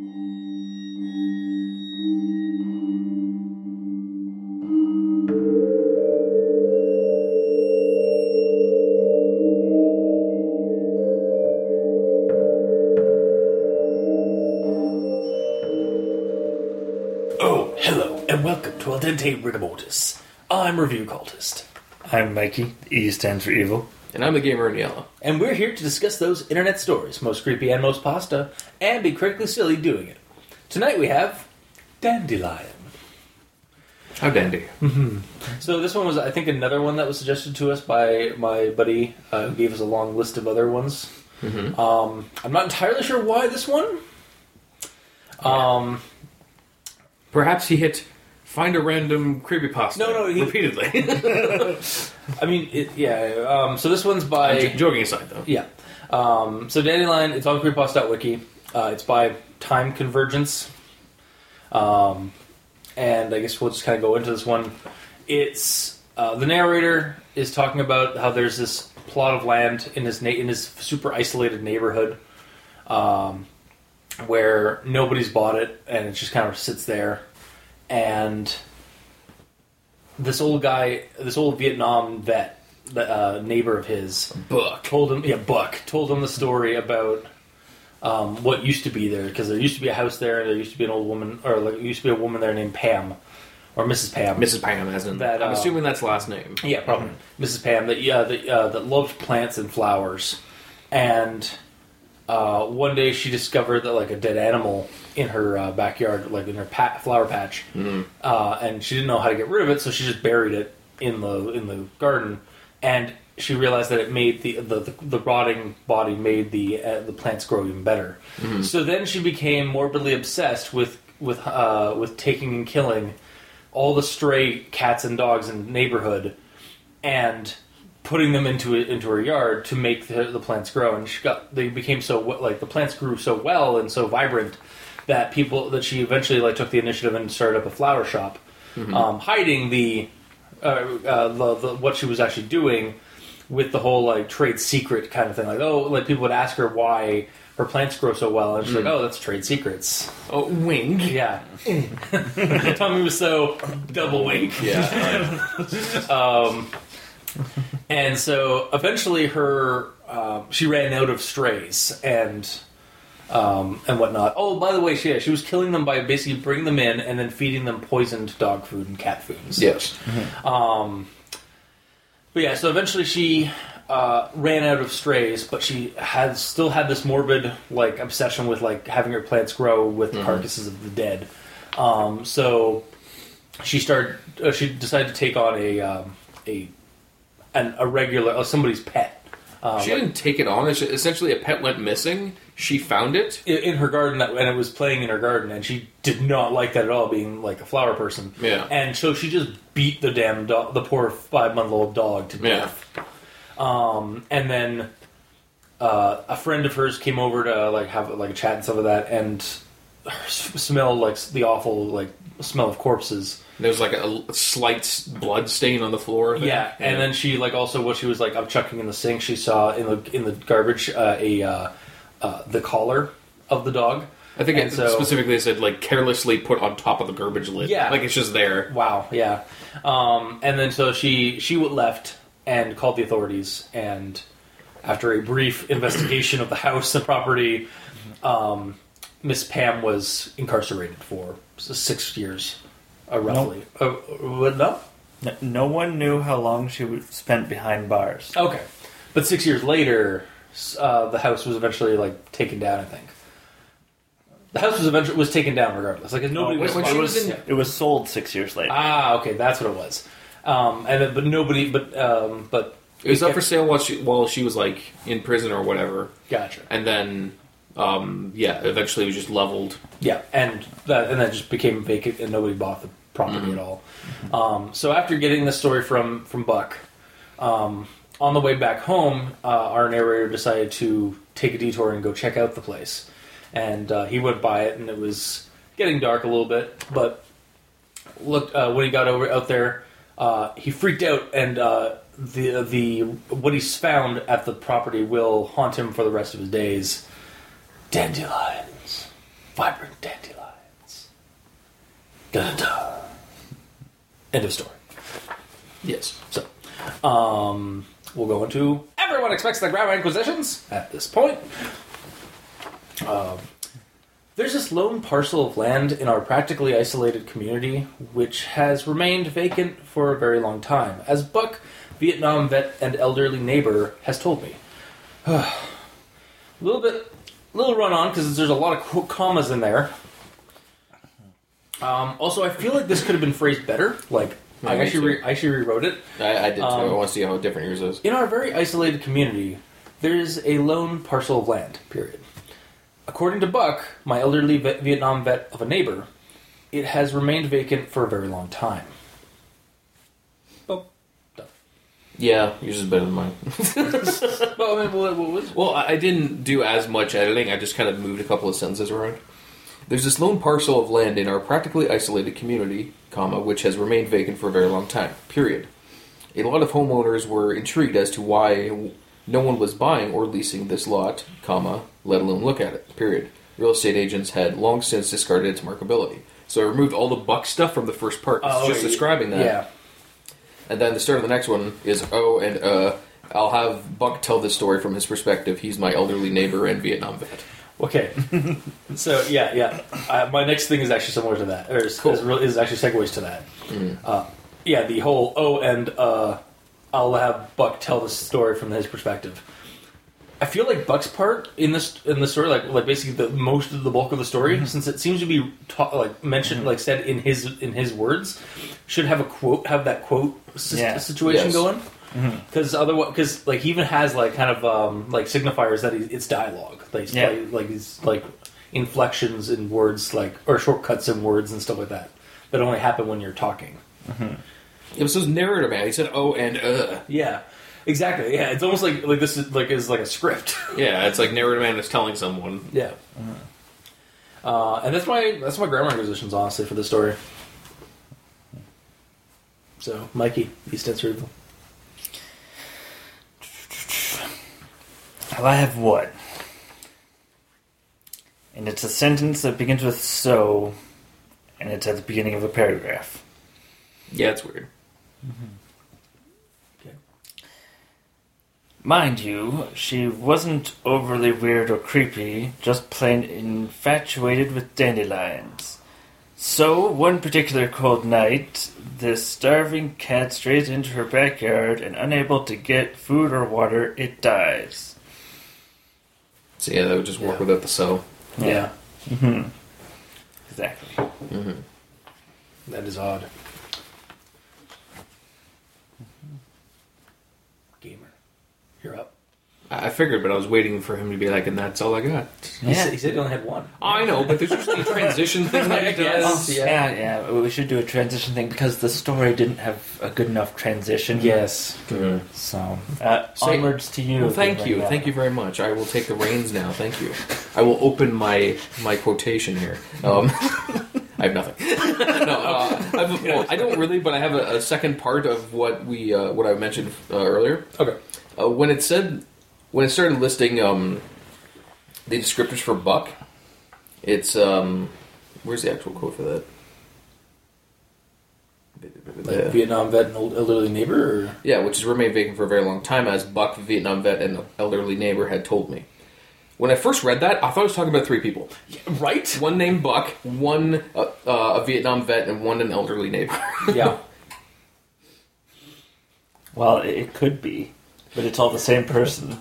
Oh, hello, and welcome to Al Dente Rigor Mortis. I'm Review Cultist, I'm Mikey. E stands for evil. And I'm the gamer in yellow. and we're here to discuss those internet stories, most creepy and most pasta, and be critically silly doing it. Tonight we have Dandelion. How dandy. So this one was, I think, another one that was suggested to us by my buddy, uh, who gave us a long list of other ones. Um, I'm not entirely sure why this one. Um, Perhaps he hit find a random creepypasta. No, no, he- repeatedly. I mean, it, yeah. Um, so this one's by J- joking aside, though. Yeah. Um, so Dandelion, it's on creepypasta.wiki. Uh, it's by Time Convergence. Um, and I guess we'll just kind of go into this one. It's uh, the narrator is talking about how there's this plot of land in his na- in his super isolated neighborhood, um, where nobody's bought it, and it just kind of sits there. And this old guy, this old Vietnam vet, the uh, neighbor of his, Book. told him, yeah, Buck told him the story about um, what used to be there because there used to be a house there. And there used to be an old woman, or like, there used to be a woman there named Pam, or Mrs. Pam. Mrs. Pam, as in. That, I'm uh, assuming that's last name. Yeah, probably Mrs. Pam that yeah that uh, that loved plants and flowers, and uh, one day she discovered that like a dead animal in her uh, backyard, like in her pat- flower patch, uh, and she didn't know how to get rid of it, so she just buried it in the in the garden, and she realized that it made the the, the, the rotting body made the uh, the plants grow even better. So then she became morbidly obsessed with with uh, with taking and killing all the stray cats and dogs in the neighborhood and putting them into into her yard to make the, the plants grow. And she got they became so like the plants grew so well and so vibrant that people that she eventually like took the initiative and started up a flower shop um, hiding the, uh, uh, the, the what she was actually doing with the whole like trade secret kind of thing like oh like people would ask her why her plants grow so well and she's like oh that's trade secrets Oh, wink. yeah. Tommy was so double wink. Yeah. Um, and so eventually her um, she ran out of strays and um, and whatnot. Oh, by the way, she she was killing them by basically bringing them in and then feeding them poisoned dog food and cat foods. yes. Um, but yeah, so eventually she uh, ran out of strays, but she had still had this morbid like obsession with like having her plants grow with the carcasses of the dead. Um, so she started. Uh, she decided to take on a um, a an, a regular uh, somebody's pet. Uh, She like- didn't take it on. It's Essentially, a pet went missing. She found it. in in her garden that, and it was playing in her garden, and she did not like that at all, being like a flower person. Yeah. and so she just beat the damn dog, the poor five month old dog to Yeah. death. Um, and then uh, a friend of hers came over to like have like a chat and stuff like that, and her s- smell like the awful like smell of corpses. There was like a, a slight blood stain on the floor. there. Yeah, and then she like also what she was like up chucking in the sink. She saw in the in the garbage uh, a uh, uh, the collar of the dog. I think and it, so- specifically they said like carelessly put on top of the garbage lid. Yeah. like it's just there. Wow, yeah. Um, and then so she she left and called the authorities, and after a brief investigation of the house and property, um, Miss Pam was incarcerated for six years, uh, roughly. Uh, what, no, No one knew how long she spent behind bars. okay, but six years later, s- uh, the house was eventually like taken down. I think the house was eventually was taken down regardless. Like nobody No, was. when she fine. was in- It was sold six years later. Ah, okay, that's what it was. Um, and then, but nobody, but um, but It was up for sale while she while she was like in prison or whatever, Gotcha. and then um, yeah, eventually it was just leveled. Yeah, and that and that just became vacant, and nobody bought the property at all. Um, so after getting the story from from Buck, um, on the way back home, uh, our narrator decided to take a detour and go check out the place. And uh, he went by it, and it was getting dark a little bit. But looked uh, when he got over out there, uh, he freaked out, and uh, the the what he's found at the property will haunt him for the rest of his days. Dandelions. vibrant dandelions. Da-da-da. End of story. Yes. So, um, we'll go into everyone expects the Grammar Inquisitions at this point. Um, there's this lone parcel of land in our practically isolated community which has remained vacant for a very long time, as Buck, Vietnam vet and elderly neighbor, has told me. a little bit, little run on because there's a lot of commas in there. Um, also, I feel like this could have been phrased better. Like, Yeah, I actually, re- I actually rewrote it. I, I did too. I Um, want to see how different yours is. In our very isolated community, there is a lone parcel of land, period. According to Buck, my elderly vet- Vietnam vet of a neighbor, it has remained vacant for a very long time. Oh, done. Yeah, yours is better than mine. well, I mean, what, what was Well, I I didn't do as much editing. I just kind of moved a couple of sentences around. There's this lone parcel of land in our practically isolated community, comma, which has remained vacant for a very long time. Period. A lot of homeowners were intrigued as to why no one was buying or leasing this lot, comma, let alone look at it. Period. Real estate agents had long since discarded its markability. So I removed all the buck stuff from the first part. It's just yeah. describing that. Yeah. And then the start of the next one is oh and uh. I'll have Buck tell this story from his perspective. He's my elderly neighbor and Vietnam vet. Okay. so yeah, yeah. Uh, my next thing is actually similar to that, or is, Cool. is, re- is actually segues to that. Uh, yeah, the whole oh, and uh, I'll have Buck tell the story from his perspective. I feel like Buck's part in this in the story, like like basically the most of the bulk of the story, since it seems to be ta- like mentioned, like said in his in his words, should have a quote, have that quote s- Yeah. situation Yes. going. Because otherwise, because like he even has like kind of um, like signifiers that he, it's dialogue, like he's Yeah. like, like he's like inflections in words, like or shortcuts in words and stuff like that that only happen when you're talking. It was his narrator, man. He said oh and uh. Yeah, exactly. Yeah, it's almost like like this is like is like a script. Yeah, it's like narrator man is telling someone. yeah, uh, and that's my that's my grammar inquisitions honestly for this story. So, Mikey, East End Cerebral. Well, I have one. And it's a sentence that begins with so, and it's at the beginning of a paragraph. Yeah, it's weird. Mm-hmm. Okay. Mind you, she wasn't overly weird or creepy, just plain infatuated with dandelions. So, one particular cold night, this starving cat strays into her backyard and unable to get food or water, it dies. So yeah, that would just work Yeah. without the so. Yeah, mm-hmm Exactly. that is odd. Gamer, you're up. I I figured, but I was waiting for him to be like, and that's all I got. He, said, he said he only had one. I know, but there's usually a transition thing that he does. Yeah. Yeah, yeah. We should do a transition thing because the story didn't have a good enough transition. Yes. So, uh, Say- onwards to you. Well, thank you, thank you very much. I will take the reins now. Thank you. I will open my my quotation here. Um, I have nothing. no, uh, I've, well, I don't really, but I have a, a second part of what we uh, what I mentioned uh, earlier. Okay. Uh, when it said when it started listing um, the descriptors for Buck, it's um, where's the actual quote for that? Like Vietnam vet and elderly neighbor, or Yeah, which has remained vacant for a very long time, as Buck, Vietnam vet, and elderly neighbor had told me. When I first read that, I thought I was talking about three people. right? One named Buck, one uh, uh, a Vietnam vet, and one an elderly neighbor. yeah. Well, it could be, but it's all the same person.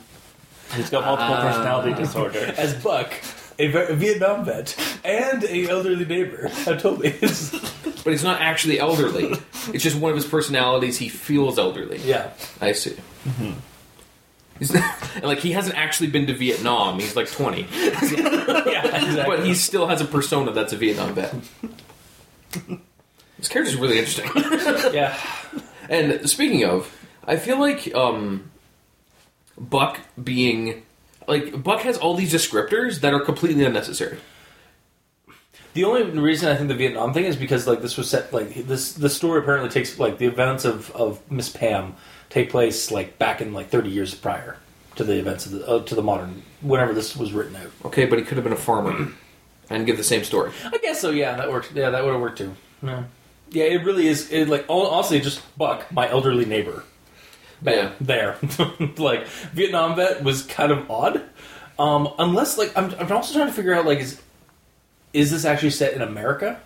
He's got multiple Ah. personality disorder. As Buck, a, a Vietnam vet, and a elderly neighbor have told me. but he's not actually elderly. it's just one of his personalities. He feels elderly. yeah. I see. He's and like he hasn't actually been to Vietnam. He's like twenty, Yeah, exactly. but he still has a persona that's a Vietnam vet. This character's really interesting. yeah. And speaking of, I feel like um, Buck being like Buck has all these descriptors that are completely unnecessary. The only reason I think the Vietnam thing is because like this was set like this the story apparently takes like the events of of Miss Pam take place like back in like 30 years prior to the events of the uh, to the modern whenever this was written out. Okay, but he could have been a farmer, and give the same story. I guess so. Yeah, that worked. Yeah, that would have worked too. Yeah, yeah. It really is. It, like honestly, just Buck, my elderly neighbor. Yeah. there. like Vietnam vet was kind of odd. Um, unless like I'm, I'm also trying to figure out like is is this actually set in America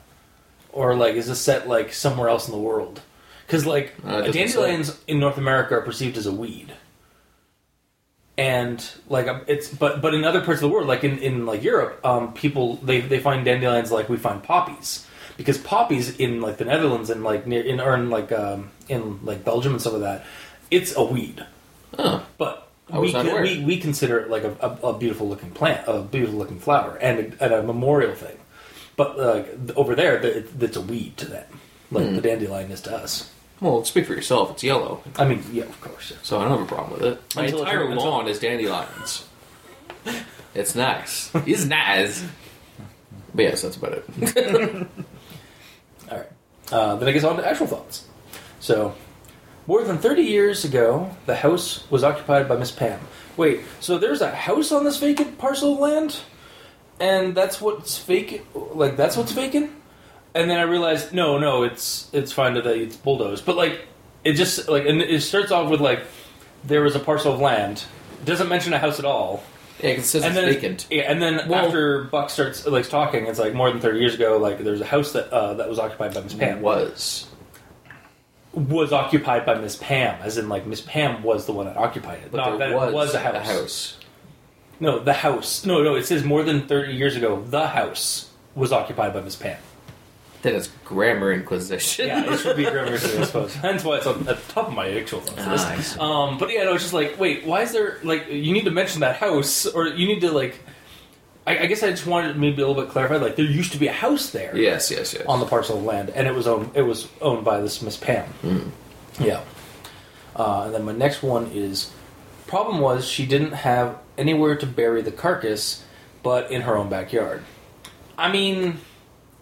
or like is this set like somewhere else in the world? Because like Uh, dandelions in North America are perceived as a weed, and like um, it's but but in other parts of the world, like in, in like Europe, um, people they they find dandelions like we find poppies because poppies in like the Netherlands and like near in or in like um, in like Belgium and stuff like that, it's a weed. Oh, But I was we, not can- aware. we we consider it like a, a, a beautiful looking plant, a beautiful looking flower, and a, and a memorial thing. But like over there, the- it's a weed to them, like Hmm. the dandelion is to us. well, speak for yourself. It's yellow, I mean, yeah, of course. yeah. so I don't have a problem with it. My Until it- entire until- lawn is dandelions. It's nice. It's nice. But yes, that's about it. All right. Uh, then I guess on to actual thoughts. So, more than 30 years ago, the house was occupied by Miss Pam. Wait, so there's a house on this vacant parcel of land? And that's what's vacant? Like, that's what's vacant? And then I realized, no, no, it's it's fine that it's bulldozed. But, like, it just, like, and it starts off with, like, there was a parcel of land. It doesn't mention a house at all. Yeah, it says And it's then vacant. Yeah, and then Well- after Buck starts like talking, it's like more than thirty years ago. Like there's a house that uh, that was occupied by Miss Pam. was. Was occupied by Miss Pam, as in like Miss Pam was the one that occupied it. But Not there that it was, was a house. house. No, the house. No, no. It says more than thirty years ago. The house was occupied by Miss Pam. Then it's grammar inquisition. Yeah, it should be grammar, I suppose. Hence why it's on, at the top of my actual list. Ah, Um, but yeah, no, it's just like, wait, why is there like you need to mention that house, or you need to like. I, I guess I just wanted maybe a little bit clarified. Like there used to be a house there. Yes, yes, yes. on the parcel of land, and it was owned. It was owned by this Miss Pam. Yeah. Uh, and then my next one is problem was she didn't have anywhere to bury the carcass, but in her own backyard. I mean,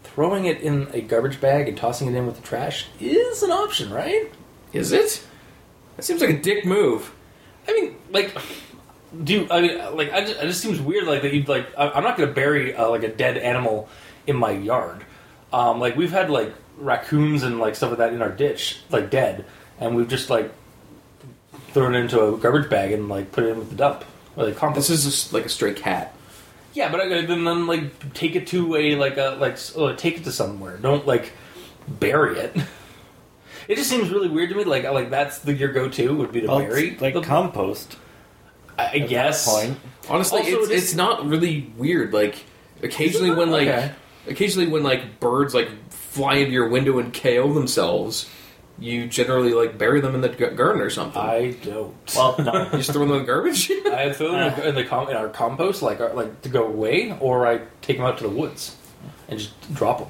throwing it in a garbage bag and tossing it in with the trash is an option, right? Is it? That seems like a dick move. I mean, like, do I mean, like, I just, it just seems weird, like that you'd like. I, I'm not to bury uh, like a dead animal in my yard. Um, like we've had like raccoons and like stuff like that in our ditch, like dead, and we've just like thrown it into a garbage bag and like put it in with the dump or like compost. This is just like a stray cat. yeah, but I gotta then, then like take it to a like a like or take it to somewhere. Don't like bury it. It just seems really weird to me. Like like that's the your go to would be to Well, bury like the compost. I, I at that guess point. Honestly, Also, it's, it is- it's not really weird. Like occasionally when like Okay. occasionally when like birds like fly into your window and KO themselves, you generally like bury them in the g- garden or something. I don't. Well, no. you just throw them in the garbage. I throw them in the, com- in our compost, like uh, like to go away, or I take them out to the woods and just drop them.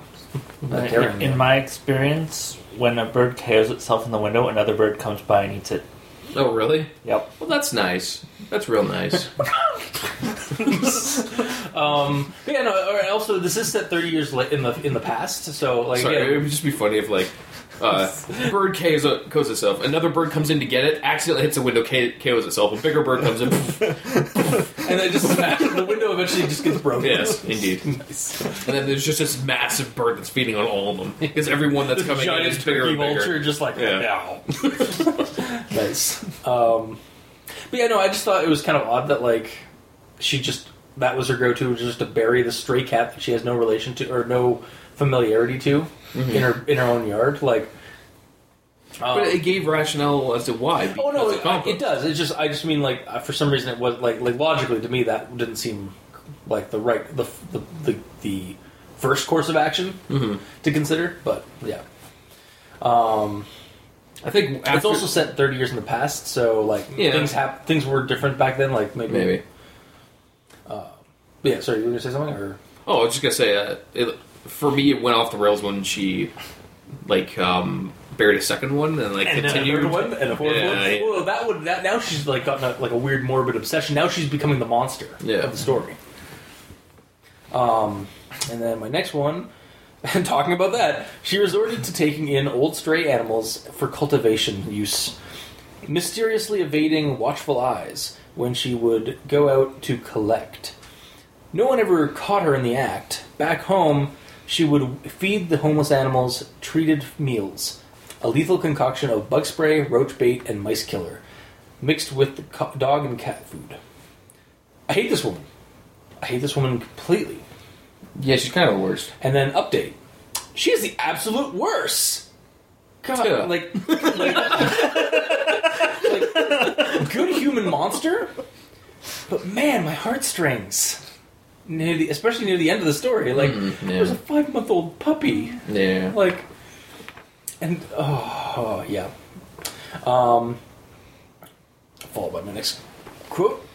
Not carrying in, in them. my experience, when a bird KOs itself in the window, another bird comes by and eats it. Oh, really? Yep. Well, that's nice. That's real nice. um, but yeah, no. or Also, this is set thirty years late in the in the past, so like Sorry, yeah, it would just be funny if like. Uh, bird KOs, KOs itself. Another bird comes in to get it, accidentally hits a window, K- KOs itself. A bigger bird comes in. and then just smash the window. Eventually, just gets broken. yes, indeed. nice. And then there's just this massive bird that's feeding on all of them because everyone that's coming in Giant is bigger turkey and bigger. vulture, just like Yeah. yeah. Nice. Um, but yeah, no, I just thought it was kind of odd that like she just that was her go-to, was just to bury the stray cat that she has no relation to or no familiarity to in her in her own yard. Like, But um, it gave rationale as to why. Oh no, it, compost. it does. It's just I just mean like uh, for some reason it was like like logically to me that didn't seem like the right the the the, the first course of action Mhm. to consider. But yeah. Um, I think after, it's also set 30 years in the past, so like Yeah. things hap- things were different back then. Like maybe, maybe. Yeah, sorry, you were gonna say something, or Oh, I was just gonna say, uh, it, for me, it went off the rails when she like um, buried a second one and like and then a continued. one and a fourth Yeah, one. yeah. Well, that would that now she's like gotten a, like a weird morbid obsession. Now she's becoming the monster Yeah. of the story. Um, and then my next one, and talking about that, she resorted to taking in old stray animals for cultivation use, mysteriously evading watchful eyes when she would go out to collect. No one ever caught her in the act. Back home, she would feed the homeless animals treated meals, a lethal concoction of bug spray, roach bait, and mice killer, mixed with dog and cat food. I hate this woman. I hate this woman completely. Yeah, she's kind of the worst. And then update. She is the absolute worst. God, Yeah. like, like, like, good human monster, but man, my heartstrings. Near the, especially near the end of the story, like Mm, yeah. there's a five month old puppy, Yeah. like, and oh yeah. Um, followed by my next quote.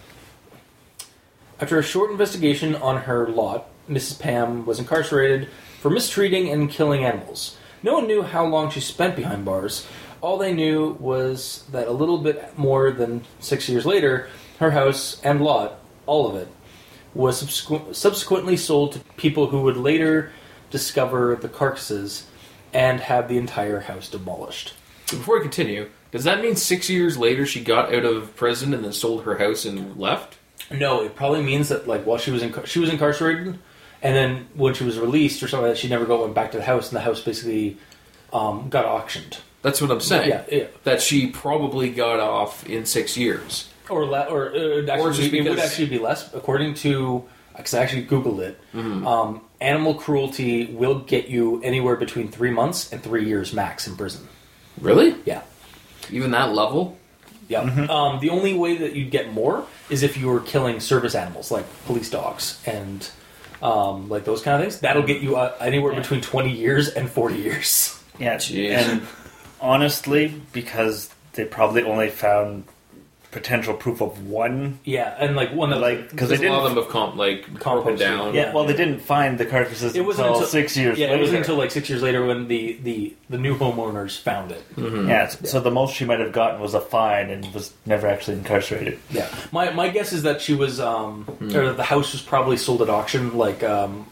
After a short investigation on her lot, Mrs. Pam was incarcerated for mistreating and killing animals. No one knew how long she spent behind bars. All they knew was that a little bit more than six years later, her house and lot, all of it, was subsequ- subsequently sold to people who would later discover the carcasses and have the entire house demolished. So before we continue, does that mean six years later she got out of prison and then sold her house and left? No, it probably means that like while she was in she was incarcerated, and then when she was released or something, like that she never go went back to the house, and the house basically um, got auctioned. That's what I'm saying. Yeah, yeah. That she probably got off in six years. Or le- or uh, actually, Or just be- it would because- actually be less, according to because I actually googled it. Um, animal cruelty will get you anywhere between three months and three years max in prison. Really? Yeah. Even that level? Yeah. Um, the only way that you'd get more is if you were killing service animals like police dogs and um, like those kind of things. That'll get you uh, anywhere Yeah. between twenty years and forty years. Yeah, Jeez. and honestly, because they probably only found potential proof of one. Yeah, and like one that Like, because Because they a lot didn't. of them have comp, like broken down. yeah, well, they didn't find the carcasses It wasn't until, until- six years yeah, later. it wasn't until like six years later when the the the new homeowners found it. yeah, so the most she might have gotten was a fine and was never actually incarcerated. Yeah, my my guess is that she was um or the house was probably sold at auction, like um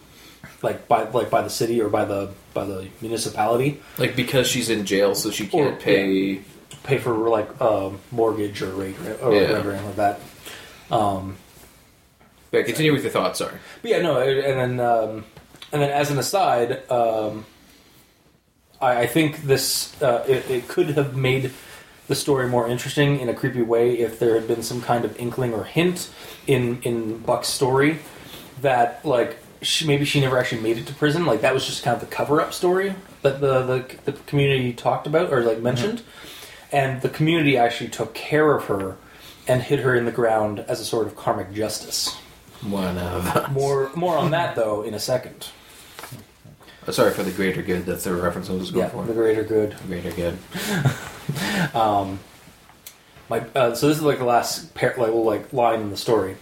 like by like by the city or by the by the municipality. Like because she's in jail, so she can't Or- pay. Pay for like um, mortgage or rate or Yeah. whatever like that. Um, Yeah, continue with your thoughts. Sorry. but yeah, no, and then um, and then as an aside, um, I, I think this uh, it, it could have made the story more interesting in a creepy way if there had been some kind of inkling or hint in in Buck's story that like she, maybe she never actually made it to prison. Like that was just kind of the cover up story that the, the the community talked about or like mentioned, and the community actually took care of her and hid her in the ground as a sort of karmic justice. One of. More more on that though in a second. Oh, sorry for the greater good. That's the reference I was going Yeah, for. the greater good. The Greater good. My uh, so this is like the last par- like like line in the story.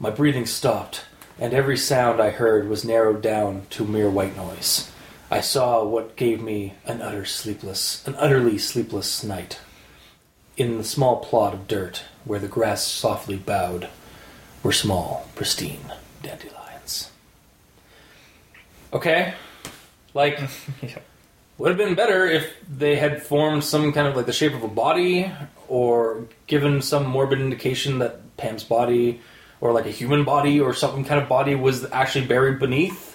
My breathing stopped, and every sound I heard was narrowed down to mere white noise. I saw what gave me an utter sleepless, an utterly sleepless night. In the small plot of dirt where the grass softly bowed, were small, pristine dandelions. Okay, like would have been better if they had formed some kind of like the shape of a body or given some morbid indication that Pam's body or like a human body or some kind of body was actually buried beneath.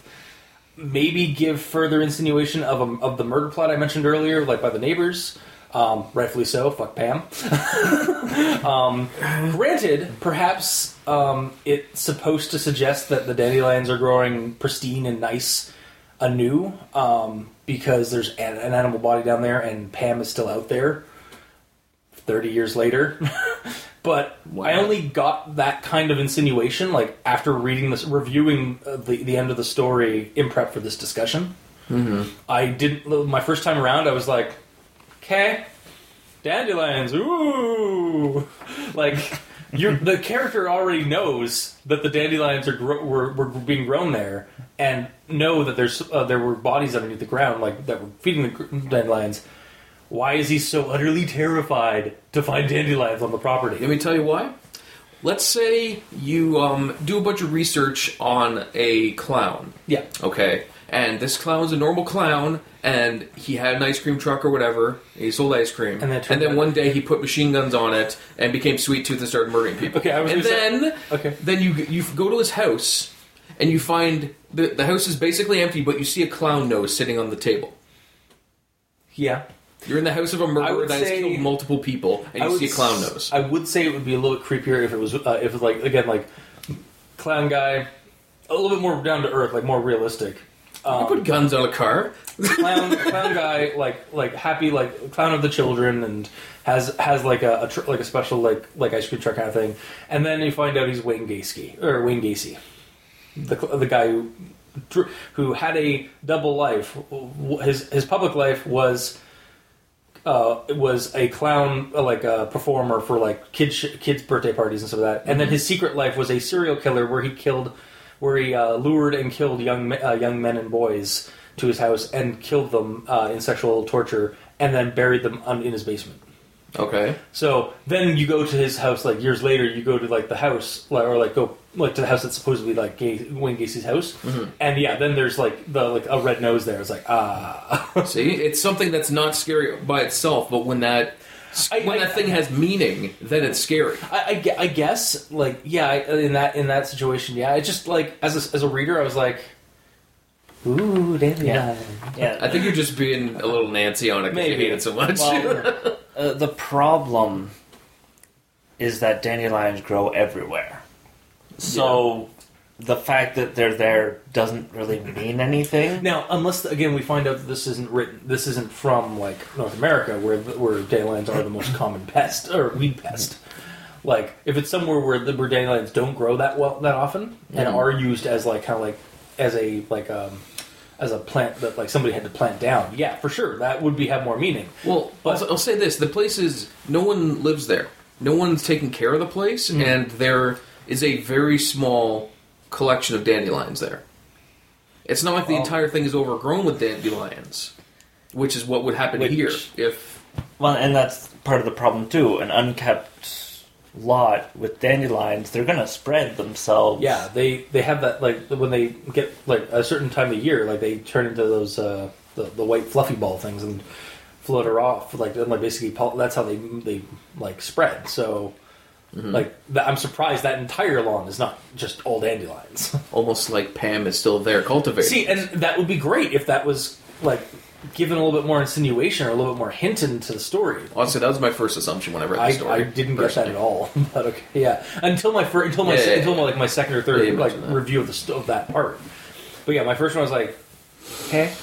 Maybe give further insinuation of a, of the murder plot I mentioned earlier, like by the neighbors. Um, rightfully so. Fuck Pam. um, granted, perhaps um, it's supposed to suggest that the dandelions are growing pristine and nice anew um, because there's an, an animal body down there and Pam is still out there 30 years later. but Wow. I only got that kind of insinuation like after reading this, reviewing uh, the, the end of the story in prep for this discussion. Mm-hmm. I didn't, my first time around, I was like, okay, dandelions, ooh. Like, you're, the character already knows that the dandelions are gro- were, were being grown there, and know that there's uh, there were bodies underneath the ground, like that were feeding the dandelions. Why is he so utterly terrified to find dandelions on the property? Let me tell you why. Let's say you um, do a bunch of research on a clown, Yeah, okay, and this clown's a normal clown, and he had an ice cream truck or whatever. He sold ice cream, And then turned then out- one day he put machine guns on it and became Sweet Tooth and started murdering people. Okay, I was and gonna say- then Okay. then you you go to his house and you find the the house is basically empty, but you see a clown nose sitting on the table. Yeah. You're in the house of a murderer that has say- killed multiple people, and I you see a clown nose. I would say it would be a little bit creepier if it was uh, if it was like again like clown guy, a little bit more down to earth, like more realistic. you Um, put guns on a car. clown clown guy like like happy like clown of the children and has has like a, a tr- like a special like like ice cream truck kind of thing, and then you find out he's Wayne Gacy or Wayne Gacy, the the guy who who had a double life. His his public life was. Uh, was a clown, uh, like a performer for like kids sh- kids birthday parties and stuff like that. And then his secret life was a serial killer where he killed, where he uh, lured and killed young me- uh, young men and boys to his house and killed them uh, in sexual torture and then buried them un- in his basement. Okay. So then you go to his house like years later. You go to like the house like, or like go like to the house that's supposedly like Gay- Wayne Gacy's house, and yeah, then there's like the like a red nose there. It's like ah, See, it's something that's not scary by itself, but when that I- when I- that thing has meaning, then it's scary. I, I, I guess like yeah in that in that situation yeah it's just like as a, as a reader I was like ooh dandelion Yeah. Yeah. I think you're just being a little Nancy on it because you Maybe. hate it so much. Well, uh, the problem is that dandelions grow everywhere. So the fact that they're there doesn't really mean anything. Now, unless again we find out that this isn't written, this isn't from like North America, where where dandelions are the most common pest or weed pest. Like if it's somewhere where the, where dandelions don't grow that well that often and are used as like kind of like as a like um as a plant that like somebody had to plant down, yeah, for sure that would be have more meaning. well, But- I'll, I'll say this: the place is no one lives there. No one's taking care of the place, Mm. and there is a very small collection of dandelions there. It's not like the Well- entire thing is overgrown with dandelions, which is what would happen Which- here if Well, and that's part of the problem too. An unkept lot with dandelions, they're gonna spread themselves. Yeah, they they have that like when they get like a certain time of year, like they turn into those uh, the the white fluffy ball things and float her off. Like and like basically pol- that's how they they like spread. So Mm-hmm. like I'm surprised that entire lawn is not just all dandelions. almost like Pam is still there cultivating. See, and that would be great if that was like given a little bit more insinuation or a little bit more hint into the story. Honestly, that was my first assumption when I read the I, story. I didn't get that at all, but okay, yeah. Until my first, until my Yeah, yeah, until my, like my second or third like that. review of the of that part. But yeah, my first one was like, okay,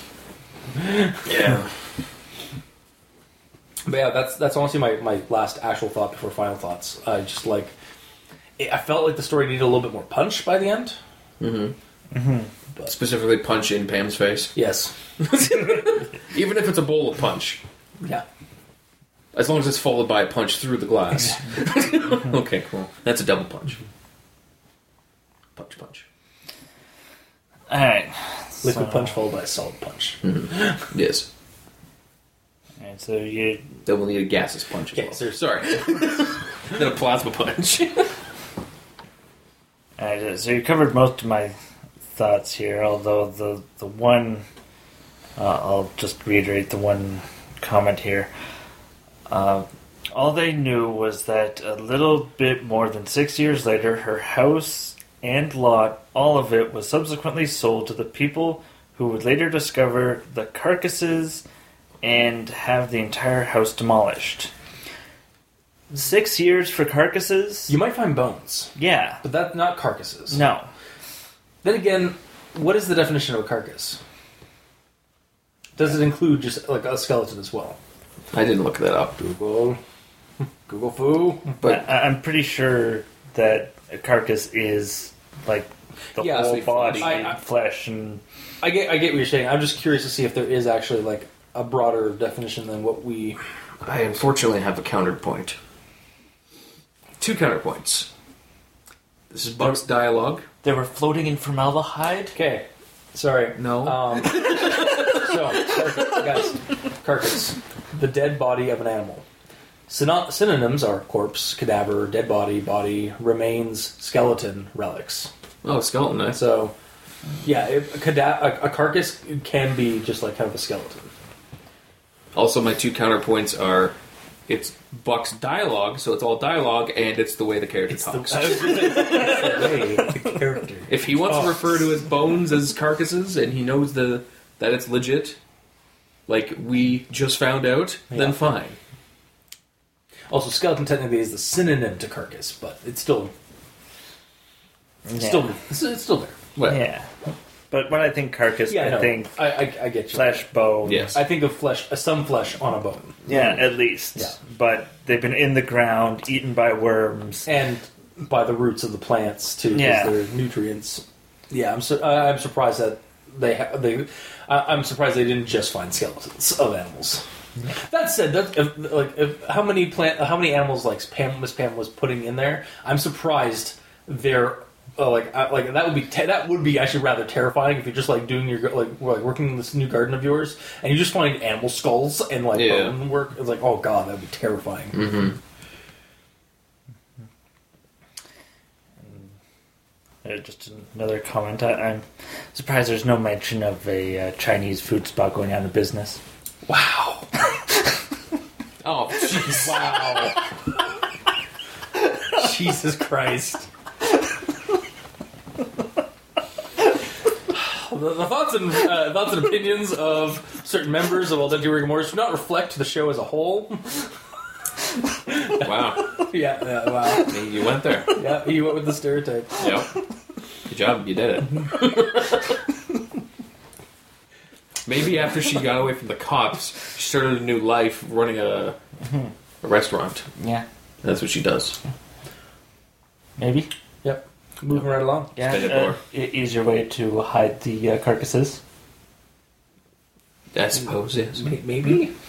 Yeah. but yeah, that's that's honestly my, my last actual thought before final thoughts. I just like, it, I felt like the story needed a little bit more punch by the end. Mm-hmm. Mm-hmm. Specifically, punch in Pam's face. Yes, Even if it's a bowl of punch. yeah, As long as it's followed by a punch through the glass. okay, cool. That's a double punch. Punch, punch. All right. liquid So- punch followed by a solid punch. Mm-hmm. Yes. All right, so you Then we'll need a gaseous punch as Okay, well. so- Sorry. then a plasma punch. Alright, so you covered most of my thoughts here, although the the one uh, I'll just reiterate the one comment here. Uh, all they knew was that a little bit more than six years later, her house and lot, all of it, was subsequently sold to the people who would later discover the carcasses and have the entire house demolished. Six years for carcasses? You might find bones, yeah. but that's not carcasses. No. Then again, what is the definition of a carcass? Does it include just like a skeleton as well? I didn't look that up. Google, Google-fu. But I, I'm pretty sure that a carcass is like the Yeah, whole it's body, I- and flesh, and I get, I get what you're saying. I'm just curious to see if there is actually like a broader definition than what we. I unfortunately have a counterpoint. Two counterpoints. This is Buck's dialogue. they were floating in formaldehyde. Okay, sorry. No. Um, so, car- guys, carcass, the dead body of an animal. Syno- synonyms are corpse, cadaver, dead body, body, remains, skeleton, relics. Oh, skeleton. Nice. So, Yeah, if a, cada- a, a carcass can be just like kind of a skeleton. Also, my two counterpoints are it's Buck's dialogue, so it's all dialogue, and it's the way the character It's talks. I was gonna say, it's the way the character. if he wants to refer to his bones as carcasses, and he knows the that it's legit, like we just found out, then fine. Also, skeleton technically is the synonym to carcass, but it's still it's Yeah. still it's, it's still there. Well, Yeah. But when I think carcass, Yeah, I, I know. think I, I, I get you. flesh bone. Yes. I think of flesh, uh, some flesh on a bone, Yeah, at least. Yeah. But they've been in the ground, eaten by worms. and by the roots of the plants too, because Yeah. they're nutrients. Yeah, I'm su- I- I'm surprised that they ha- they. I- I'm surprised they didn't just find skeletons of animals. That said, that if, like if, how many plant, how many animals like Pam, Miss Pam was putting in there? I'm surprised they're uh, like uh, like that would be te- that would be actually rather terrifying if you're just like doing your gar- like like working in this new garden of yours and you just find animal skulls and like Yeah. bone work. It's like oh god, that'd be terrifying. Mm-hmm. Uh, just another comment. I, I'm surprised there's no mention of a uh, Chinese food spot going out of business. Wow. Oh, jeez. Wow. Jesus Christ. The, the thoughts and uh, thoughts and opinions of certain members of Al Dente Rigor Mortis do not reflect the show as a whole. wow. yeah, yeah, wow. You went there. Yeah, you went with the stereotype. Yep. Good job. You did it. Maybe after she got away from the cops, she started a new life running a, a restaurant. Yeah. That's what she does. Maybe. Yep. Moving right along. Yeah. Spin uh, more. e- easier way to hide the uh, carcasses. I suppose, yes. May- Maybe.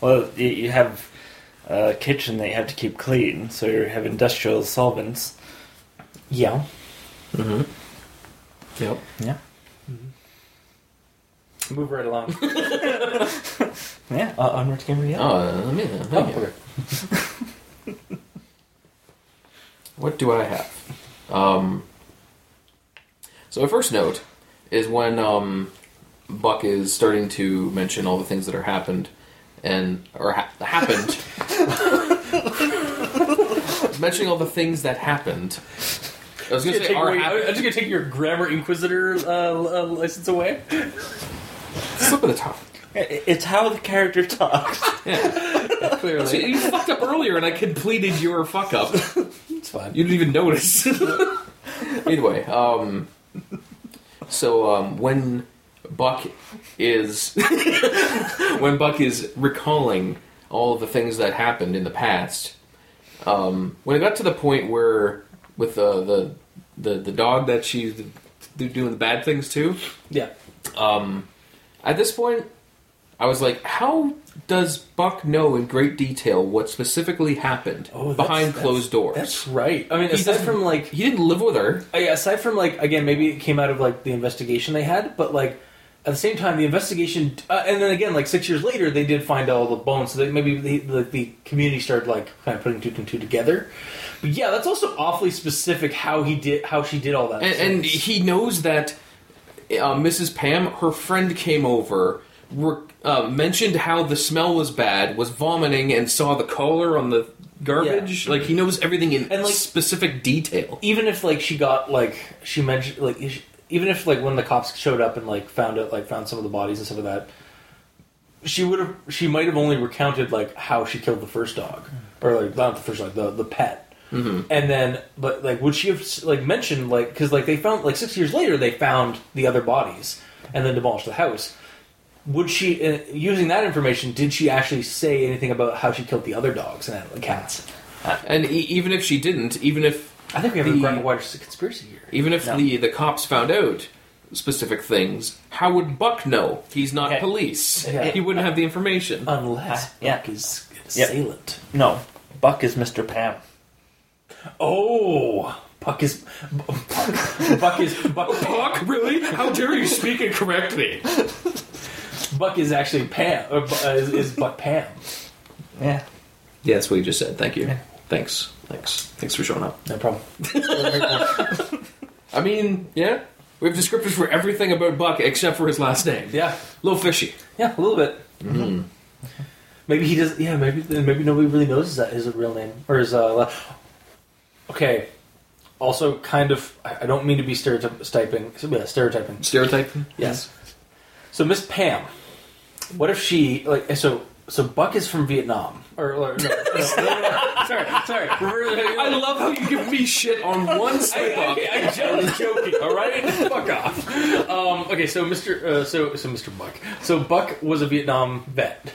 Well, you, you have a kitchen that you have to keep clean, so you have industrial solvents. Yeah. Mm-hmm. Yep. Yeah. Move right along. Yeah. Uh, onward to Gamer, yeah. Oh, let me, Oh, okay. What do I have? Um, so my first note is when um, Buck is starting to mention all the things that are happened and or ha- happened. mentioning all the things that happened. I was going to say are take away- happened. I'm just gonna take your grammar inquisitor uh, uh, license away. Slip of the tongue. I- It's how the character talks. Yeah. Clearly, See, you fucked up earlier, and I completed your fuck up. it's fine. You didn't even notice. anyway, um, so um, when Buck is when Buck is recalling all of the things that happened in the past, um, when it got to the point where with the the the, the dog that she's doing the bad things to, yeah. um, at this point, I was like, how does Buck know in great detail what specifically happened Oh, that's- behind that's- closed doors? That's right. I mean, He aside from like He didn't live with her. Uh, yeah, aside from like again, maybe it came out of like the investigation they had, but like at the same time, the investigation, uh, and then again, like six years later, they did find all the bones, so they, maybe the, the the community started like kind of putting two and two together. But yeah, that's also awfully specific how he did how she did all that. And, and he knows that uh, Mrs. Pam, her friend, came over, re- uh, mentioned how the smell was bad, was vomiting, and saw the collar on the garbage. Like he knows everything in And, like- specific detail. even if like she got like she mentioned like even if like when the cops showed up and like found it like found some of the bodies and some of that she would have she might have only recounted like how she killed the first dog or like not the first dog the the pet Mm-hmm. and then but like would she have like mentioned like because like they found like six years later they found the other bodies and then demolished the house would she uh, using that information did she actually say anything about how she killed the other dogs and the cats And e- even if she didn't, even if i think we have The- a wider conspiracy here even if No. the the cops found out specific things, how would Buck know? He's not Okay. police. Yeah. He wouldn't have the information. Unless Uh, yeah. Buck is an Yep. No, Buck is Mr. Pam. Oh, Buck is Buck, Buck is Buck, Buck, really? How dare you speak incorrectly? Buck is actually Pam. Or, uh, is, is Buck Pam? Yeah. Yeah, that's what you just said. Thank you. Yeah. Thanks. Thanks. Thanks for showing up. No problem. I mean, yeah, We have descriptors for everything about Buck except for his last name. Yeah, A little fishy. yeah, a little bit. Hmm. Maybe he does. Yeah, maybe maybe nobody really knows that his real name or his. Uh, okay. Also, kind of. I I don't mean to be stereotyping. Yeah, stereotyping. Stereotyping? Yes. So Miss Pam, what if she like so so Buck is from Vietnam or, or no, no, no, no, sorry sorry I love how you give me shit on one slip up. I, am was joking. All right, fuck off. Um, okay, so Mr. Uh, so so Mr. Buck. So Buck was a Vietnam vet.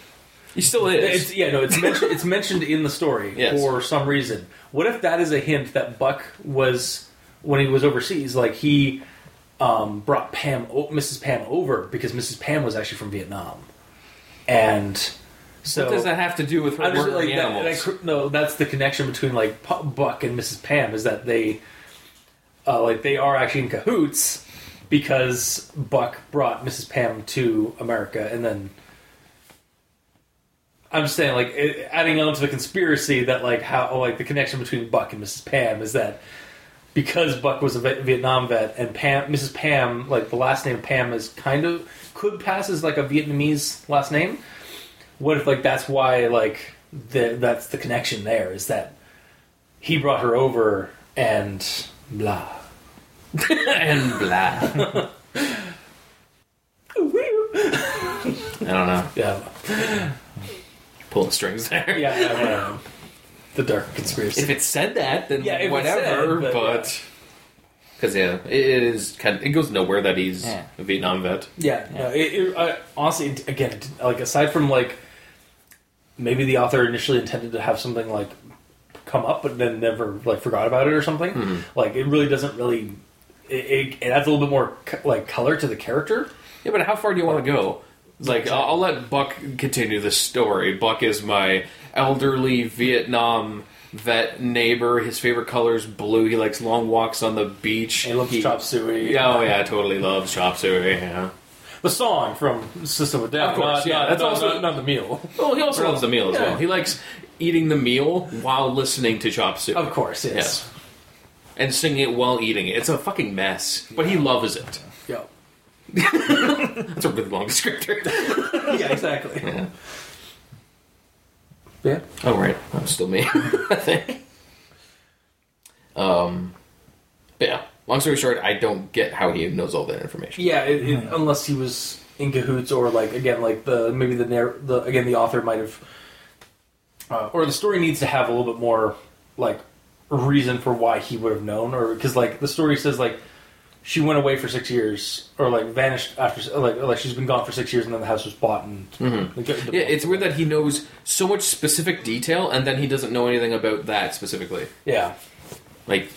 He still is. It's, yeah, no, it's mentioned. It's mentioned in the story Yes. for some reason. What if that is a hint that Buck was when he was overseas? Like he um, brought Pam, Mrs. Pam, over because Mrs. Pam was actually from Vietnam, and so what does that have to do with her murdering like, animals? that cr- no, that's the connection between like Buck and Mrs. Pam is that they, uh, like, they are actually in cahoots because Buck brought Mrs. Pam to America, and then I'm just saying, like, adding on to the conspiracy that like how like the connection between Buck and Mrs. Pam is that because Buck was a Vietnam vet and Pam, Mrs. Pam, like the last name Pam is kind of could pass as like a Vietnamese last name what if like that's why like the, that's the connection there is that he brought her over and blah and blah. I don't know. yeah Pulling strings there. yeah. The dark conspiracy If it said that, then Yeah, if it whatever. said, but, but because yeah. it is kind. Of, it goes nowhere that he's Yeah. a Vietnam vet. yeah, no, it, it, uh, honestly it- again it- like aside from like maybe the author initially intended to have something like come up but then never like forgot about it or something like it really doesn't really it, it, it adds a little bit more co- like color to the character Yeah, but how far do you want to go? Like I'll, I'll let Buck continue the story. Buck is my elderly Vietnam vet neighbor. His favorite color is blue. He likes long walks on the beach. he loves He- chop suey Yeah, oh yeah, totally loves chop suey. Yeah. the song from System of a Down. Of course, not, yeah. not, That's not, also- not, the meal. Well, he also loves the meal as Yeah. well. He likes eating the meal while listening to chop suey. Of course, yes. and singing it while eating it. It's a fucking mess, but he loves it. Yeah. That's a really long descriptor. Yeah, exactly. Yeah. Yeah. Oh right, I'm still me. I think. Um, but yeah. Long story short, I don't get how he knows all that information. Yeah, it, it, unless he was in cahoots or like again, like the maybe the narr- the again the author might have, uh, or the story needs to have a little bit more like reason for why he would have known, or because like the story says like she went away for six years or like vanished after like like she's been gone for six years and then the house was bought and mm-hmm. Yeah, it's weird that he knows so much specific detail and then he doesn't know anything about that specifically. yeah Like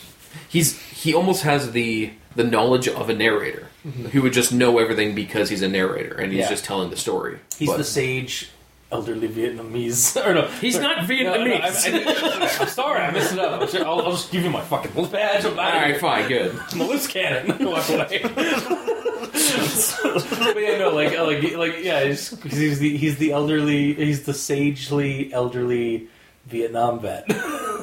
he's he almost has the the knowledge of a narrator mm-hmm. who would just know everything because he's a narrator and he's Yeah. just telling the story. he's But- the sage elderly Vietnamese or no He's sorry. not No, no, Vietnamese. I, am sorry I messed it up I'll, I'll just give you my fucking little badge I'm all here. fine, good. I'm a loose cannon. Walk away. but yeah, no, like, uh, like, like, yeah, he's, 'cause he's the he's the elderly, he's the sagely elderly Vietnam vet,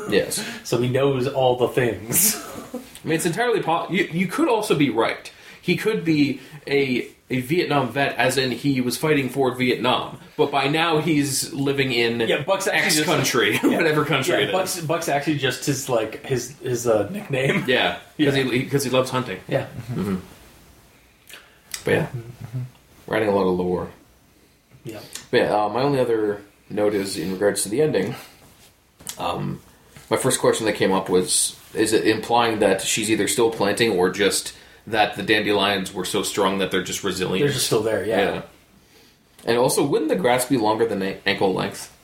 Yes. so he knows all the things. I mean, it's entirely possible. You, you could also be right. He could be a a Vietnam vet, as in he was fighting for Vietnam, but by now he's living in Yeah, Buck's X just- country, whatever country Yeah, it is. Buck's, Buck's actually just his like his his uh, nickname. yeah, because Yeah. he because he loves hunting. Yeah, But yeah, writing a lot of lore. yeah. But yeah, uh, my only other note is in regards to the ending. Um, my first question that came up was: Is it implying that she's either still planting or just that the dandelions were so strong that they're just resilient? They're just still there. Yeah, yeah. And also, wouldn't the grass be longer than ankle length?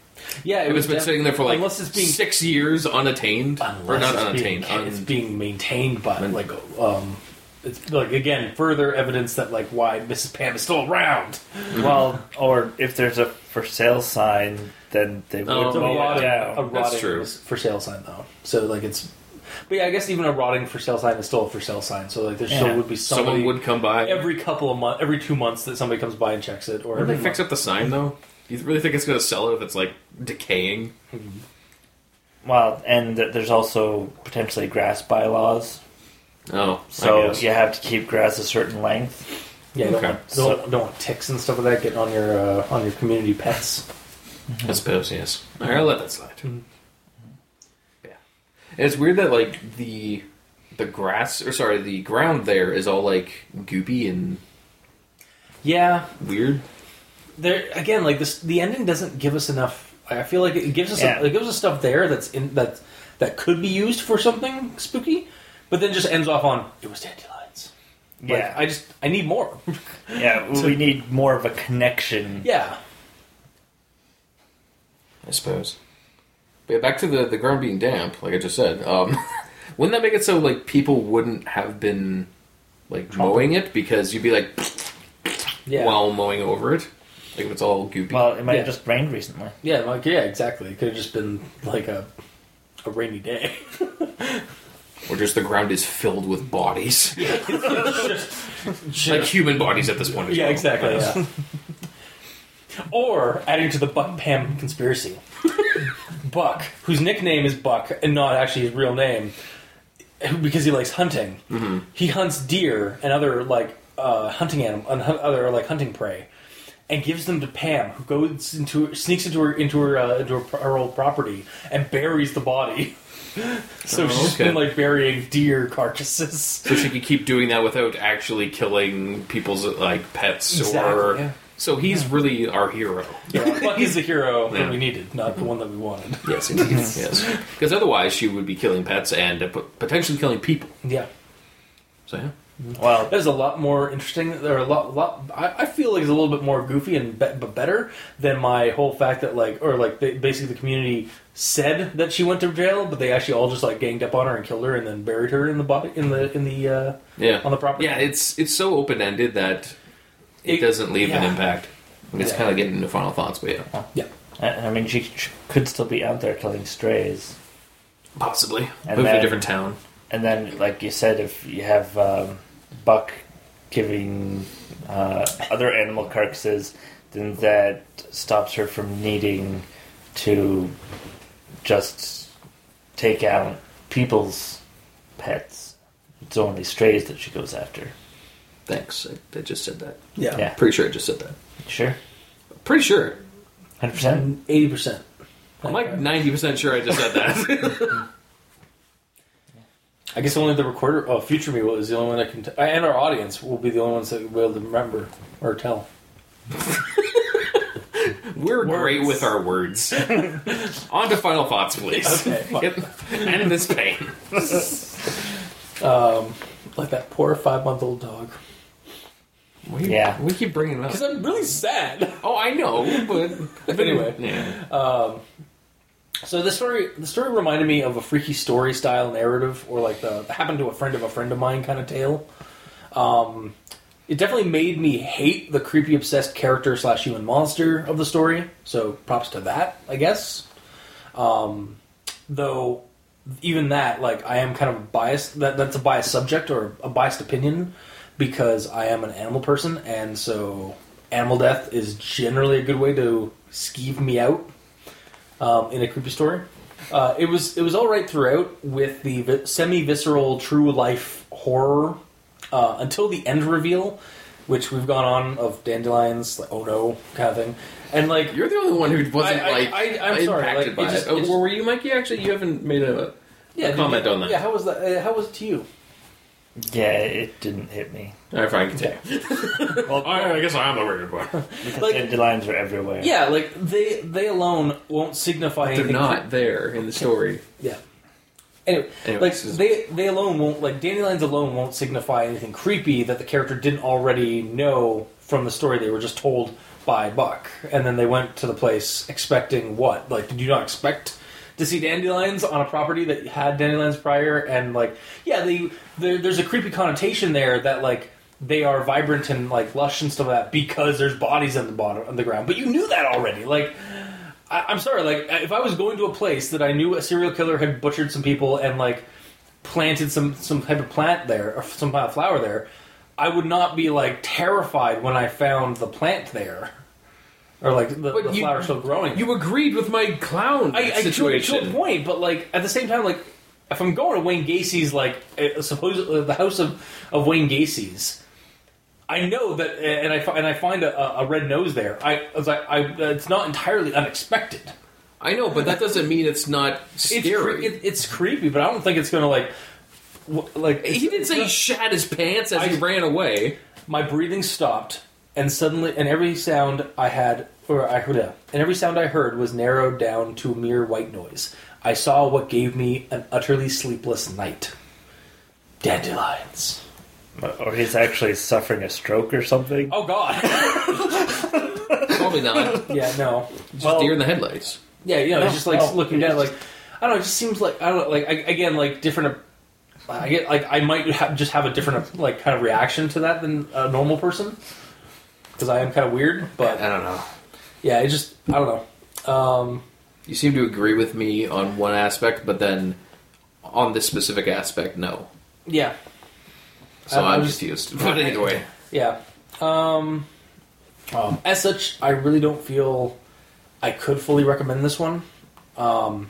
yeah. It was been def- sitting there for like unless it's being six years unattained, unless or not it's unattained. Being, it's being maintained by Un- like um, it's like again further evidence that like why Mrs. Pam is still around. Well, or if there's a for sale sign, then they would Oh, It's a mow it rotting, down. a That's true. for sale sign though. So like it's, but yeah, I guess even a rotting for sale sign is still a for sale sign. So like there Yeah. still would be somebody Someone would come by. every couple of months, every two months that somebody comes by and checks it, or Wouldn't every they fix month. up the sign though? You really think it's going to sell it if it's like decaying? Mm-hmm. Well, and th- there's also potentially grass bylaws Oh, I So guess. you have to keep grass a certain length. Yeah, you don't, Okay. want, don't, don't want ticks and stuff like that getting on your uh, on your community pets. Mm-hmm. I suppose yes. All right, I'll let that slide. Mm-hmm. Yeah, and it's weird that like the the grass or sorry the ground there is all like goopy and Yeah, weird. there again, like this, the ending doesn't give us enough. I feel like it gives us Yeah. it gives us stuff there that's in that that could be used for something spooky, but then just ends off on it was dandelions. Like, Yeah. I just I need more. Yeah, we need more of a connection. yeah, I suppose. But yeah, back to the the ground being damp, like I just said. Um, wouldn't that make it so like people wouldn't have been like mowing it because you'd be like yeah, while mowing over it, like if it's all goopy. Well, it might Yeah. have just rained recently. yeah, like yeah, exactly. It could have just been like a a rainy day. or just the ground is filled with bodies, Just- like human bodies at this point. As yeah, well. exactly. Yeah. or adding to the Buck Pam conspiracy, Buck, whose nickname is Buck and not actually his real name, because he likes hunting. Mm-hmm. He hunts deer and other like uh, hunting animal, and other like hunting prey, and gives them to Pam, who goes into sneaks into her into her uh, into her, her old property and buries the body. so Oh, she's okay. been like burying deer carcasses. So she could keep doing that without actually killing people's like pets Exactly, or. yeah. So he's really our hero. Yeah, Buck is the hero Yeah. that we needed, not the one that we wanted. Yes, indeed. yes. Because otherwise, she would be killing pets and uh, pot- potentially killing people. Yeah. So yeah. Well, There's a lot more interesting. There are a lot, lot. I, I feel like it's a little bit more goofy and be, but better than my whole fact that like, or like, they, basically the community said that she went to jail, but they actually all just like ganged up on her and killed her and then buried her in the body in the in the uh, Yeah. on the property. Yeah, it's it's so open ended that it, It- doesn't leave an impact. It's Yeah. kind of getting into final thoughts, but yeah, yeah. I I mean, she sh- could still be out there killing strays. possibly And move to a then- different town. And then, like you said, if you have um, Buck giving uh, other animal carcasses, then that stops her from needing to just take out people's pets. It's only strays that she goes after. Thanks, I, I just said that. Yeah. Yeah. Pretty sure I just said that. Sure? Pretty sure. 100%? Eighty percent. I'm like ninety percent sure I just said that. I guess only the recorder, oh, future me is the only one that can, t- and our audience will be the only ones that will be able to remember or tell. We're great with our words. On to final thoughts, please. Okay, fine. Get- End this pain. Um, like that poor five month old dog. We, Yeah. we keep bringing it up Because. I'm really sad. Oh, I know, but But anyway, yeah. so the story the story reminded me of a freaky story style narrative, or like the happened to a friend of a friend of mine kind of tale. Um, it definitely made me hate the creepy obsessed character slash human monster of the story. So props to that, I guess. Um, though even that, like I am kind of biased. That that's a biased subject or a biased opinion because I am an animal person, and so animal death is generally a good way to skeeve me out um, in a creepy story. Uh, it was it was all right throughout with the vi- semi visceral true life horror uh, until the end reveal, which we've gone on of dandelions, like oh no kind of thing, and like You're the only one who wasn't I- I- like I- I'm sorry, impacted like, by it just- it. Oh, it just- were you, Mikey? Actually, you haven't made a. yeah, comment on that. Yeah, how was that? Uh, how was it to you? Yeah, it didn't hit me. All right, fine, continue. Well, I, I guess I am the weird one. because like- dandelions are everywhere. Yeah, like they they alone won't signify anything. They're anything. not there in the story. Yeah. Anyway, Anyways, like this is- they they alone won't like dandelions alone won't signify anything creepy that the character didn't already know from the story they were just told by Buck, and then they went to the place expecting what? Like, did you not expect to see dandelions on a property that had dandelions prior? And like, yeah, they there, there's a creepy connotation there that like they are vibrant and like lush and stuff like that because there's bodies on the bottom on the ground. But you knew that already, like. I, I'm sorry, like if I was going to a place that I knew a serial killer had butchered some people and like planted some some type of plant there or some kind of flower there, I would not be like terrified when I found the plant there or like the, But the you- flower still growing. You agreed with my clown I, I to, to a situation. point, but like at the same time, like if I'm going to Wayne Gacy's, like uh, supposedly the house of, of Wayne Gacy's, I know that, and I and I find a, a red nose there. I, I was like, I, it's not entirely unexpected. I know, but that doesn't mean it's not It's scary. cre- it, it's creepy, but I don't think it's going to like, w- like he did it's say he shat his pants as he ran away. my breathing stopped, and suddenly, and every sound I had, or I heard, and every sound I heard was narrowed down to mere white noise. I saw what gave me an utterly sleepless night. Dandelions. Uh, or he's actually suffering a stroke or something. Oh God. Probably not. yeah, no. Just Well- deer in the headlights. Yeah, you know, it's No, just like no, looking it down, just- like I don't know. It just seems like I don't know, like I, again, like different. I get like I might have, just have a different like kind of reaction to that than a normal person because I am kind of weird. But I don't know. yeah, it just I don't know. Um, You seem to agree with me on one aspect, but then on this specific aspect, no. yeah, So I- I'm I'm just- confused. But either way, Yeah. Um, um, as such, I really don't feel I could fully recommend this one. Um,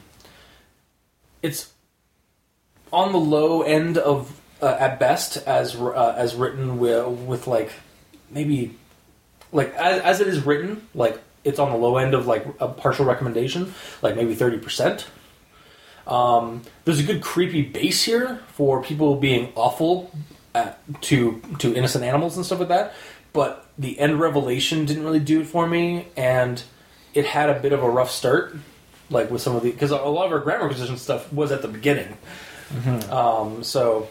it's on the low end of, uh, at best, as uh, as written with, with like maybe like as, as it is written, like it's on the low end of like a partial recommendation, like maybe thirty percent. Um, there's a good creepy base here for people being awful at, to to innocent animals and stuff like that. But the end revelation didn't really do it for me, and it had a bit of a rough start, like with some of the because a lot of our grammar inquisition stuff was at the beginning. Um, so,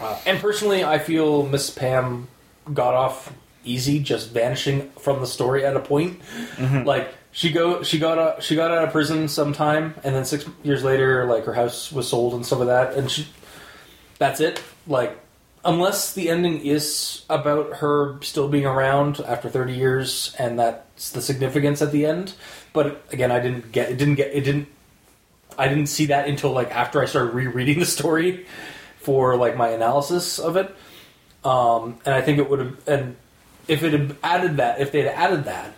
uh, and personally, I feel Miss Pam got off easy, just vanishing from the story at a point. Like she go, she got out, she got out of prison sometime, and then six years later, like her house was sold and stuff like that, and she, that's it. Like, unless the ending is about her still being around after thirty years, and that's the significance at the end. But again, I didn't get it. Didn't get it. Didn't I didn't see that until like after I started rereading the story for like my analysis of it. Um, and I think it would have, and if it had added that, if they'd added that,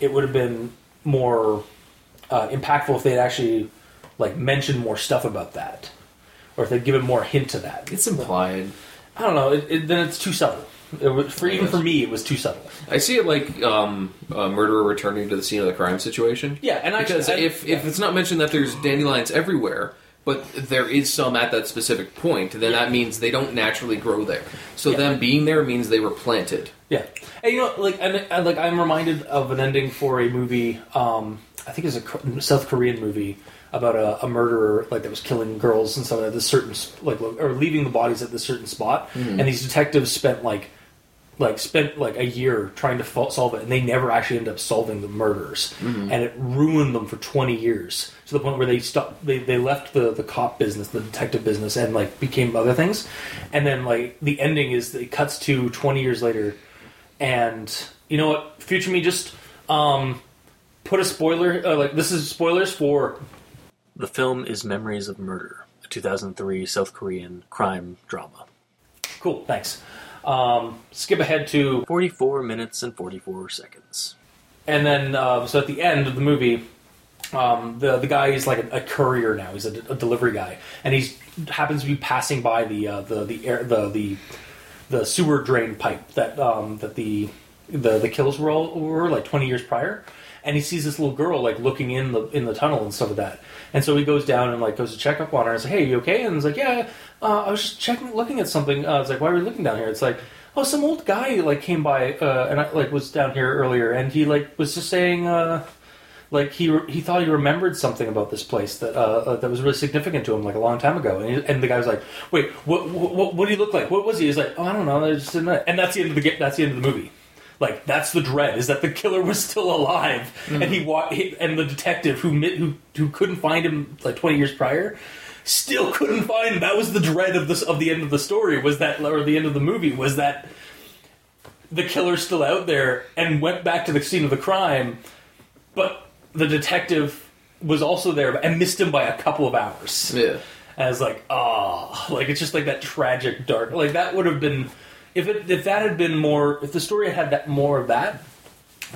it would have been more uh, impactful if they'd actually like mentioned more stuff about that, or if they'd given more hint to that. it's implied. I don't know. It, it, then it's too subtle. It was, for even for me, it was too subtle. I see it like um, a murderer returning to the scene of the crime situation. Yeah, and because and- if if it's not mentioned that there's dandelions everywhere, but there is some at that specific point, then that means they don't naturally grow there. So Yeah. them being there means they were planted. Yeah, and you know, like, and, and like, I'm reminded of an ending for a movie. Um, I think it's a South Korean movie about a, a murderer, like that was killing girls and stuff at this certain, like, or leaving the bodies at this certain spot. And these detectives spent like, like, spent like a year trying to solve it, and they never actually ended up solving the murders, and it ruined them for 20 years to the point where they stopped. They they left the the cop business, the detective business, and like became other things. And then like the ending is it cuts to 20 years later and you know what, future me, just um, put a spoiler. Uh, like this is spoilers for. The film is Memories of Murder, a 2003 South Korean crime drama. Cool, thanks. Um, skip ahead to 44 minutes and 44 seconds, and then uh, so at the end of the movie, um, the the guy is like a, a courier now. He's a, a delivery guy, and he's happens to be passing by the uh, the the air the the the sewer drain pipe that um, that the the the kills were all were like twenty years prior, and he sees this little girl like looking in the in the tunnel and stuff like that, and so he goes down and like goes to check up on her and says, "Hey, you okay?" And he's like, "Yeah, uh, I was just checking, looking at something." Uh, it's like, "Why were you looking down here?" It's like. Oh, some old guy like came by uh, and I like was down here earlier, and he like was just saying uh, like he re- he thought he remembered something about this place that uh, uh, that was really significant to him like a long time ago. And, he, and the guy was like wait what, what what did he look like? What was he? He's like oh I don't know I just didn't know. and that's the end of the that's the end of the movie. Like that's the dread is that the killer was still alive. And he, wa- he and the detective who who who couldn't find him like 20 years prior still couldn't find him. That was the dread of this of the end of the story was that or the end of the movie was that the killer's still out there and went back to the scene of the crime but the detective was also there and missed him by a couple of hours. Yeah. Was like, oh, like it's just like that tragic dark. Like that would have been if it if that had been more if the story had had that more of that,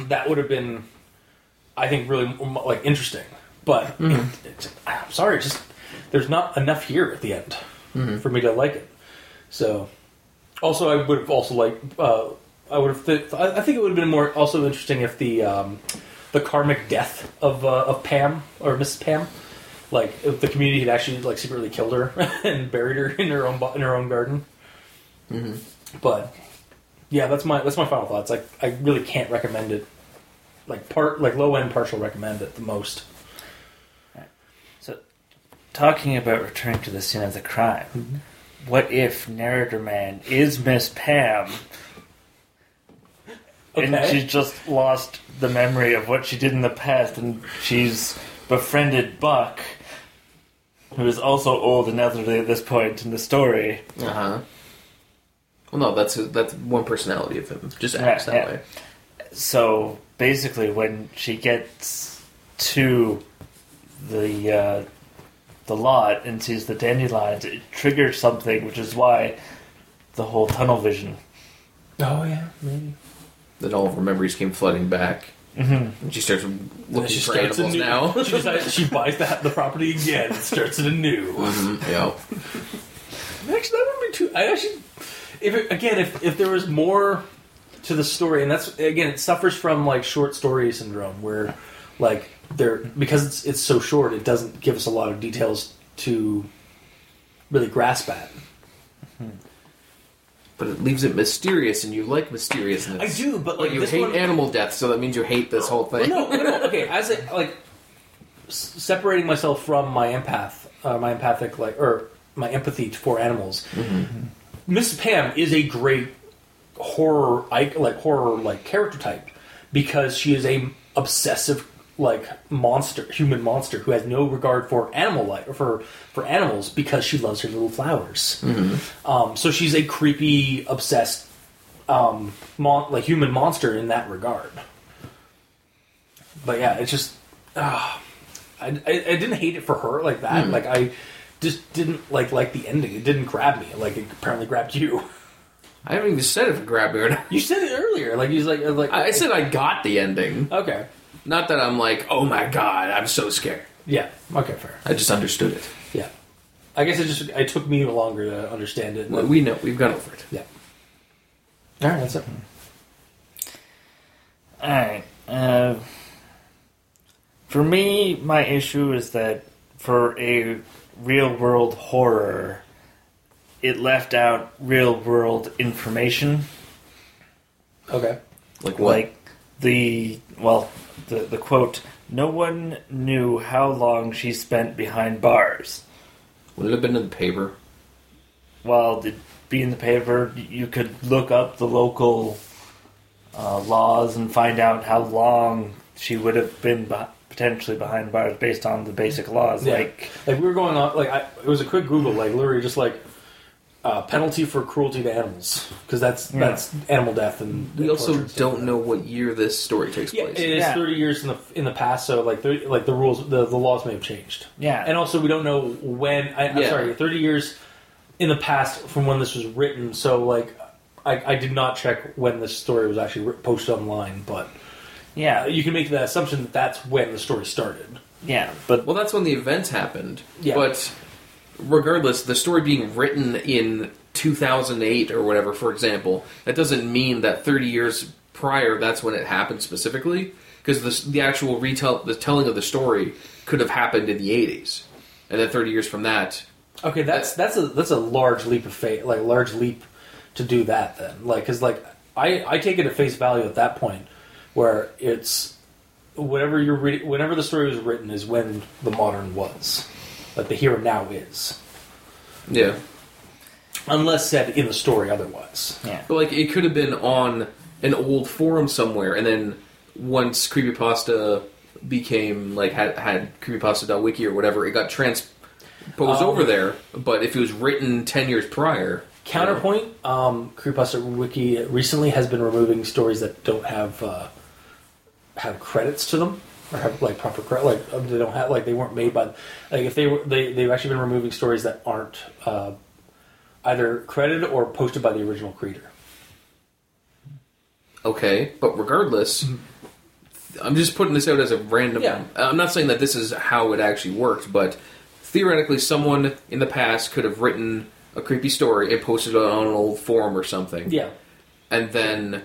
that would have been, I think, really like interesting. But it, it, I'm sorry, just there's not enough here at the end for me to like it. So, also, I would have also liked. Uh, I would have. Th- I I think it would have been more also interesting if the um, the karmic death of uh, of Pam or Mrs. Pam, like if the community had actually like secretly killed her and buried her in her own bo- in her own garden. But yeah, that's my that's my final thoughts. Like I really can't recommend it. Like part like low end partial recommend it the most. So, talking about returning to the scene of the crime, what if Narrator Man is Miss Pam and Okay. she's just lost the memory of what she did in the past and she's befriended Buck, who is also old and elderly at this point in the story. Uh huh. Well, no, that's that's one personality of him. Just acts Yeah, that yeah. way. So basically, when she gets to the uh, the lot and sees the dandelions, it triggers something, which is why the whole tunnel vision. Oh yeah, maybe. Then all of her memories came flooding back, Mm-hmm. and she starts looking she for starts animals anew. now. she, decides, she buys the, the property again and starts it anew. Mhm, yeah. Actually, that wouldn't be too. I actually, if it, again, if if there was more to the story, and that's again, it suffers from like short story syndrome, where like there because it's it's so short, it doesn't give us a lot of details to really grasp at. But it leaves it mysterious, and you like mysteriousness. I do, but But like you hate one, animal death, so that means you hate this whole thing. no, no, okay. As a, like separating myself from my empath, uh, my empathic like or my empathy for animals. Miss Pam is a great horror like horror like character type because she is a obsessive like monster human monster who has no regard for animal life or for for animals because she loves her little flowers. Um, so she's a creepy obsessed um, mon- like human monster in that regard. But yeah it's just uh, I, I, I didn't hate it for her like that. Like i just didn't like like the ending. It didn't grab me. Like it apparently grabbed you. I haven't even said if it grabbed me or not. You said it earlier, like he's like like I I said I got the ending. okay, Not that I'm like, oh my god, I'm so scared. yeah, okay, fair, I just understood it. yeah. I guess it just it took me longer to understand it. Well, We know, we've got over it. yeah. All right, that's it. Alright. Uh, for me, my issue is that for a real world horror, it left out real world information. Okay, Like what? Like the well, the the quote: "No one knew how long she spent behind bars." Would it have been in the paper? Well, it be in the paper, you could look up the local uh, laws and find out how long she would have been beh potentially behind bars based on the basic laws. Yeah. Like, like we were going on like I, it was a quick Google, like literally just like uh, penalty for cruelty to animals because that's Yeah. that's animal death and We and also torture and stuff don't know what year this story takes that. Yeah, place. it is Yeah. thirty years in the in the past, so like 30, like the rules, the, the laws may have changed. yeah, And also, we don't know when. I, I'm Yeah. sorry, 30 years in the past from when this was written. So, like, I, I did not check when this story was actually posted online, but uh, yeah, you can make the assumption that that's when the story started. yeah. But Well, that's when the events happened. Yeah. But regardless, the story being written in 2008 or whatever, for example, that doesn't mean that 30 years prior that's when it happened specifically. Because the, the actual retell, the telling of the story could have happened in the 80s, and then 30 years from that, Okay, that's that's a that's a large leap of faith, like large leap to do that. Then, like, because like I I take it at face value at that point, where it's whatever you're reading, whenever the story was written is when the modern was, like the here and now is, yeah. unless said in the story otherwise. yeah, But like, it could have been on an old forum somewhere, and then once creepypasta became like had had creepypasta.wiki or whatever, it got transposed Um, over there. But if it was written ten years prior, Counterpoint, um, Creepypasta Wiki recently has been removing stories that don't have uh, have credits to them or have like proper credit. Like uh, they don't have like they weren't made by like if they were they they've actually been removing stories that aren't uh, either credited or posted by the original creator. okay. But regardless, I'm just putting this out as a random. Yeah. I'm not saying that this is how it actually worked, but theoretically, someone in the past could have written a creepy story and posted it on an old forum or something. Yeah. And then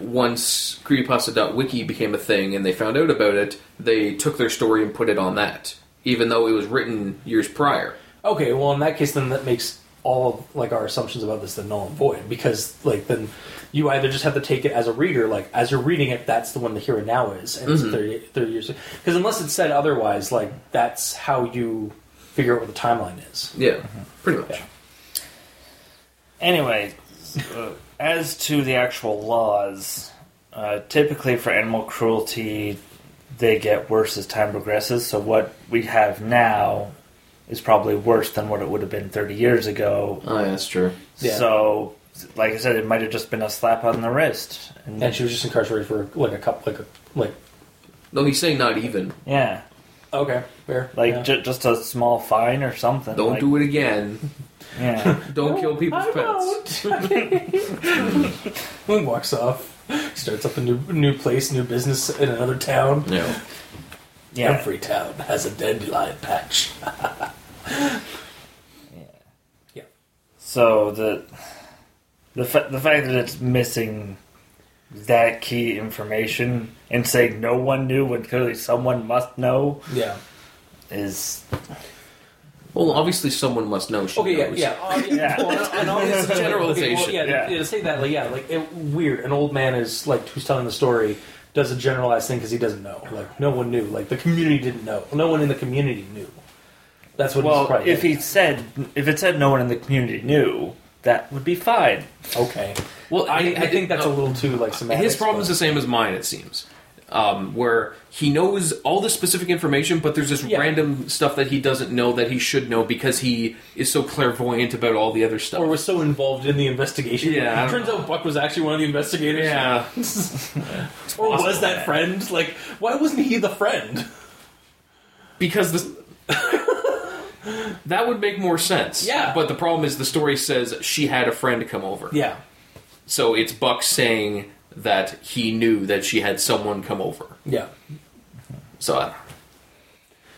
once creepypasta.wiki became a thing and they found out about it, they took their story and put it on that, even though it was written years prior. Okay, well in that case then that makes all of like our assumptions about this then null and void because like then you either just have to take it as a reader like as you're reading it that's the one the here and now is and it's 30, 30 years because unless it's said otherwise like that's how you figure out what the timeline is. Yeah, pretty much. Yeah. Anyway, uh, as to the actual laws, uh, typically for animal cruelty, they get worse as time progresses. So what we have now is probably worse than what it would have been 30 years ago. Oh, yeah, that's true. Yeah. So, like I said, it might have just been a slap on the wrist. And, And she was just incarcerated for like a couple like a like No, he's saying not even. yeah, okay fair like yeah. ju- just a small fine or something. Don't like, do it again. Yeah. Don't kill people's I pets. won't. walks off, starts up a new new place, new business in another town. No. yeah. Every town has a dandelion patch. yeah. So the the fa- the fact that it's missing that key information and saying no one knew when clearly someone must know Yeah. is Well, obviously someone must know she Okay. Yeah. knows. Yeah. Uh, yeah. Yeah. Well, and obviously, generalization. Okay, well, yeah, Yeah. yeah. To say that, like, yeah, like it, weird. An old man is like who's telling the story does a generalized thing because he doesn't know. Like no one knew. Like the community didn't know. No one in the community knew. That's what. he's well probably if he said if it said no one in the community knew that would be fine. okay. Well, I, I think that's a little too like semantics. His problem is but- the same as mine, it seems. Um, where he knows all the specific information, but there's this Yeah. random stuff that he doesn't know that he should know because he is so clairvoyant about all the other stuff. or was so involved in the investigation. Yeah, don't turns out Buck was actually one of the investigators. yeah, Or was that friend? Like, why wasn't he the friend? because this that would make more sense. Yeah. but the problem is the story says she had a friend come over. Yeah. So it's Buck saying that he knew that she had someone come over. Yeah. So uh,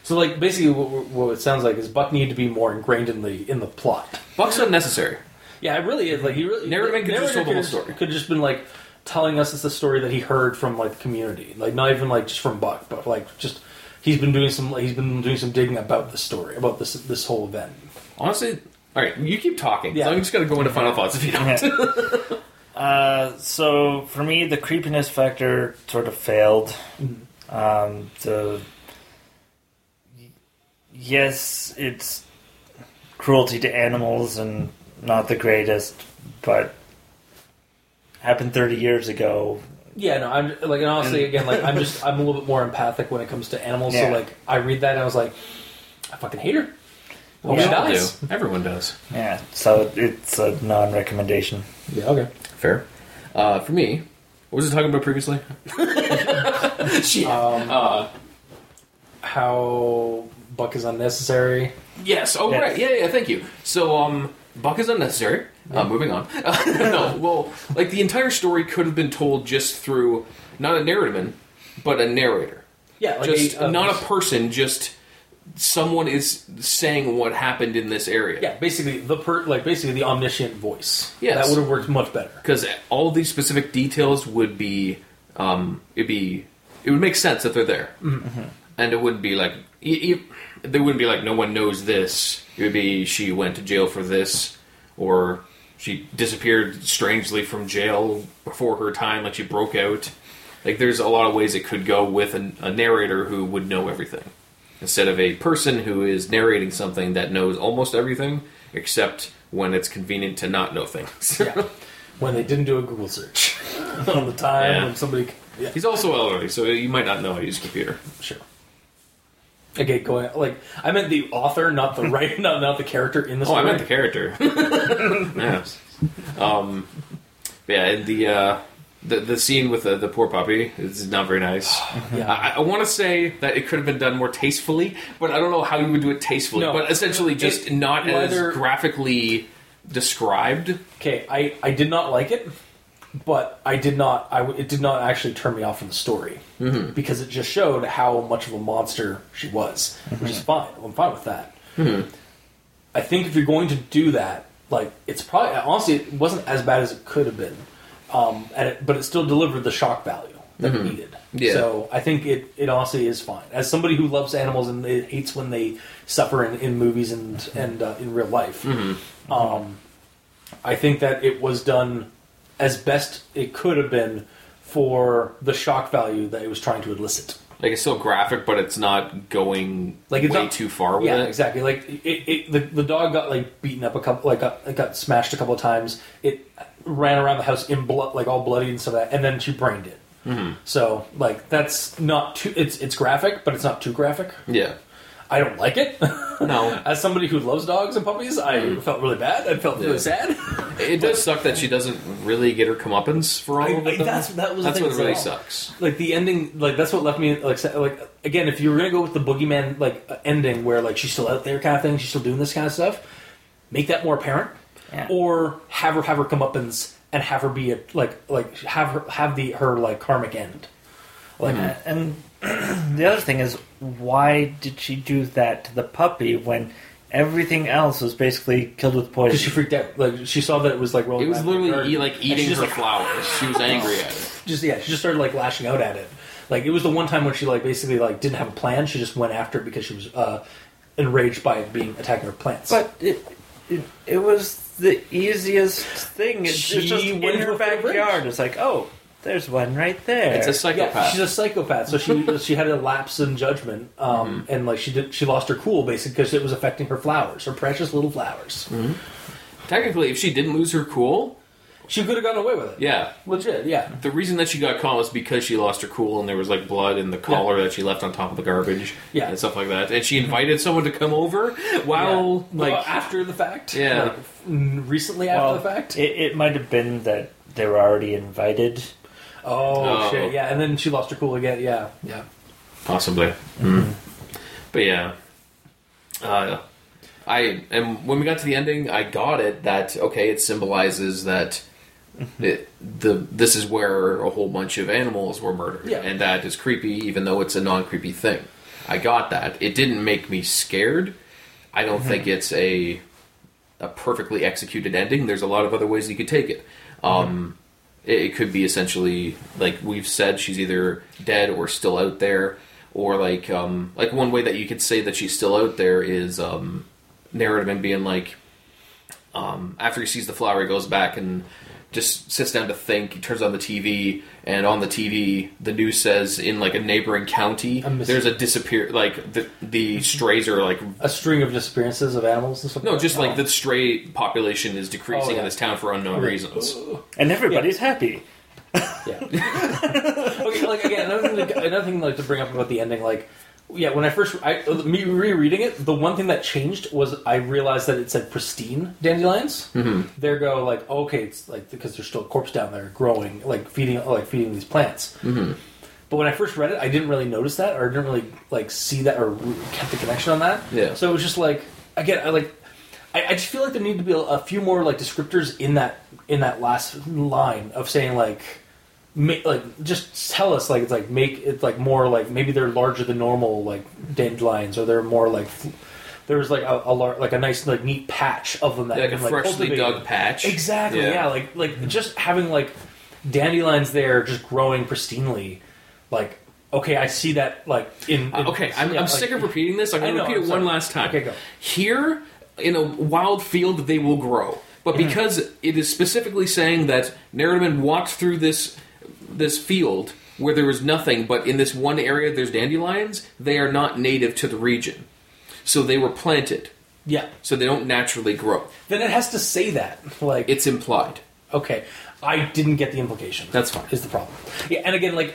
So, like, basically, what, what it sounds like is Buck needed to be more ingrained in the in the plot. Buck's unnecessary. Yeah, it really is. Like, he really Narrator could just tell the whole story. Could just been like telling us it's the story that he heard from like the community. Like, not even like just from Buck, but like just he's been doing some he's been doing some digging about the story about this this whole event. Honestly, all right, you keep talking. Yeah. I'm just gonna go into final thoughts if you don't. Uh, so for me, the creepiness factor sort of failed. Um, the yes, it's cruelty to animals and not the greatest, but happened thirty years ago. Yeah, no, I'm like, and honestly, again, like, I'm just, I'm a little bit more empathic when it comes to animals. Yeah. So, like, I read that and I was like, I fucking hate her. Well, Hope we she all dies. do. Everyone does. Yeah, so it's a non-recommendation. Yeah, okay. Fair. Uh, for me, what was I talking about previously? Shit. Um, uh, how Buck is unnecessary. yes. Oh, Yes. right. Yeah, yeah. Thank you. So, um, Buck is unnecessary. Uh, moving on. no, well, like the entire story could have been told just through not a narrative, but a narrator. Yeah, like just a, uh, not a person. Just someone is saying what happened in this area. Yeah, basically the per, like basically the omniscient voice. Yes. that would have worked much better. because all these specific details would be um, it'd be it would make sense that they're there, and it wouldn't be like e- e- they wouldn't be like no one knows this. It would be she went to jail for this, or she disappeared strangely from jail before her time, like she broke out. Like there's a lot of ways it could go with a, a narrator who would know everything, instead of a person who is narrating something that knows almost everything, except when it's convenient to not know things. Yeah, when they didn't do a Google search on the time Yeah. when somebody. Yeah, He's also elderly, so you might not know how to use a computer. sure. Okay, go ahead. like I meant the author, not the right, not not the character in the Oh, I meant the character. yeah. Um, yeah, and the uh, the the scene with the, the poor puppy is not very nice. Yeah. I, I want to say that it could have been done more tastefully, but I don't know how you would do it tastefully. No. but essentially, just It- not whether- as graphically described. Okay, I I did not like it, but I did not. I w- it did not actually turn me off from the story mm-hmm. because it just showed how much of a monster she was, which is mm-hmm. fine. I'm fine with that. Mm-hmm. I think if you're going to do that, like it's probably honestly it wasn't as bad as it could have been, um, and it, but it still delivered the shock value that it needed. Yeah. So I think it, it honestly is fine. As somebody who loves animals and it hates when they suffer in, in movies and and uh, in real life, um, I think that it was done as best it could have been for the shock value that it was trying to elicit. Like it's still graphic, but it's not going Like, it's way not- too far with yeah, it. exactly. Like it, it, the the dog got like beaten up a couple, like got, it got smashed a couple of times. It ran around the house in blood, like all bloody and stuff, like that, and then she brained it. Mm-hmm. So like that's not too. It's it's graphic, but it's not too graphic. Yeah. I don't like it. No. As somebody who loves dogs and puppies, I felt really bad. I felt Mm. Yeah. really sad. It does suck that she doesn't really get her comeuppance for all I- of. I- that's- that was the that's thing what really sucks. like the ending like that's what left me like like again if you were gonna go with the boogeyman like ending where like she's still out there kind of thing she's still doing this kind of stuff make that more apparent Yeah. or have her have her comeuppance and have her be a like like have her have the her like karmic end like And the other thing is, why did she do that to the puppy when everything else was basically killed with poison? because she freaked out like she saw that it was like rolling It was around in the literally garden, eat, like eating just, her like, flowers. She was angry at it. just yeah, she just started like lashing out at it. Like it was the one time when she like basically like didn't have a plan. She just went after it because she was uh, enraged by it being attacking her plants. But it, it, it was the easiest thing. It's, She it's just went in into her a fit of backyard. It's like, oh, there's one right there. It's a yeah, psychopath. she's a psychopath. So she she had a lapse in judgment, um, and like she did, she lost her cool basically because it was affecting her flowers, her precious little flowers. Technically, if she didn't lose her cool, She could have gotten away with it. yeah. legit. Yeah, The reason that she got caught was because she lost her cool and there was like blood in the collar that she left on top of the garbage Yeah. and stuff like that. And she invited someone to come over while Yeah. like Well, after the fact. Yeah. like, f- recently after well, the fact. It, it might have been that they were already invited. oh, Oh. shit! Yeah, and then she lost her cool again. Yeah, yeah. Possibly. Mm. But yeah. Uh, I and when we got to the ending, I got it that okay, it symbolizes that it, the this is where a whole bunch of animals were murdered, Yeah. and that is creepy, even though it's a non creepy thing. I got that. It didn't make me scared. I don't think it's a a perfectly executed ending. There's a lot of other ways you could take it. Um, it, it could be essentially like we've said, she's either dead or still out there, or like um, like one way that you could say that she's still out there is um, narrative and being like um, after he sees the flower, he goes back and just sits down to think. He turns on the TV, and on the TV, the news says in like a neighboring county, A mis- there's a disappear. Like the the strays are like A string of disappearances of animals and stuff. no, just like the stray population is decreasing Oh, yeah. in this town for unknown Okay. reasons. And everybody's happy. Yeah. okay, like again, another thing, to, another thing like to bring up about the ending, like yeah, when I first I me rereading it, the one thing that changed was I realized that it said pristine dandelions. Mm-hmm. There go like okay, it's like because there's still a corpse down there growing, like feeding like feeding these plants. Mm-hmm. But when I first read it, I didn't really notice that, or didn't really like see that, or kept the connection on that. Yeah. So it was just like again, I like. I, I just feel like there need to be a, a few more like descriptors in that in that last line of saying like make like just tell us like it's like make it like more like maybe they're larger than normal like dandelions or they're more like there's like a, a lar- like a nice like neat patch of them that Like a like, freshly cultivate. dug patch. exactly yeah. like like just having like dandelions there just growing pristinely like okay I see that like in, in Uh, okay, I'm, yeah, I'm like- sick of repeating this. I'm I going to know, repeat I'm it one sorry. last time. Okay, go. Here, in a wild field, they will grow. But Mm-hmm. because it is specifically saying that Narrative walked through this this field where there was nothing, but in this one area there's dandelions, they are not native to the region. So they were planted. yeah So they don't naturally grow. then it has to say that like It's implied. Okay, I didn't get the implication. That's fine. Is the problem? Yeah, and again, like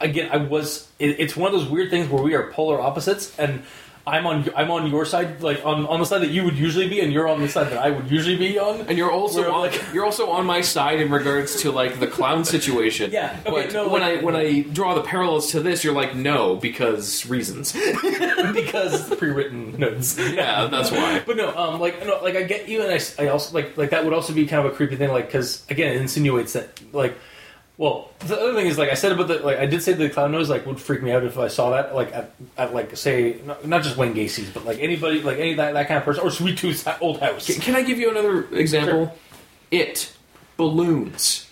again, I was. It, it's one of those weird things where we are polar opposites, and I'm on. I'm on your side, like on on the side that you would usually be, and you're on the side that I would usually be on. And you're also Where, on, like- you're also on my side in regards to like the clown situation. Yeah, okay, but no, when like- I when I draw the parallels to this, you're like no because reasons. because pre-written notes. yeah, that's why. But no, um, like no, like I get you, and I, I also like like that would also be kind of a creepy thing, like because again, it insinuates that like Well, the other thing is, like I said about the, like I did say the clown nose like would freak me out if I saw that, like at, at like say not, not just Wayne Gacy's, but like anybody, like any that, that kind of person, or Sweet Tooth's old house. Can, can I give you another example? It balloons.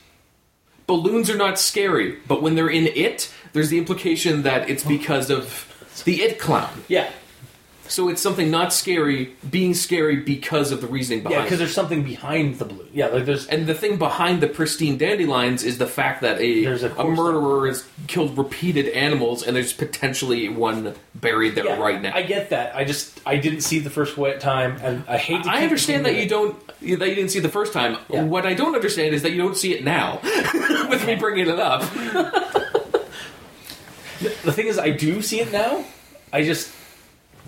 Balloons are not scary, but when they're in it, there's the implication that it's oh. because of the it clown. Yeah, So it's something not scary being scary because of the reasoning behind. It. Yeah, because there's something behind the blue. Yeah, like there's And the thing behind the pristine dandelions is the fact that a, a a, murderer has killed repeated animals, and there's potentially one buried there yeah, right now. I get that. I just I didn't see the first wet time, and I hate. To I understand that you don't that you didn't see the first time. Yeah. What I don't understand is that you don't see it now. With me bringing it up, The thing is, I do see it now. I just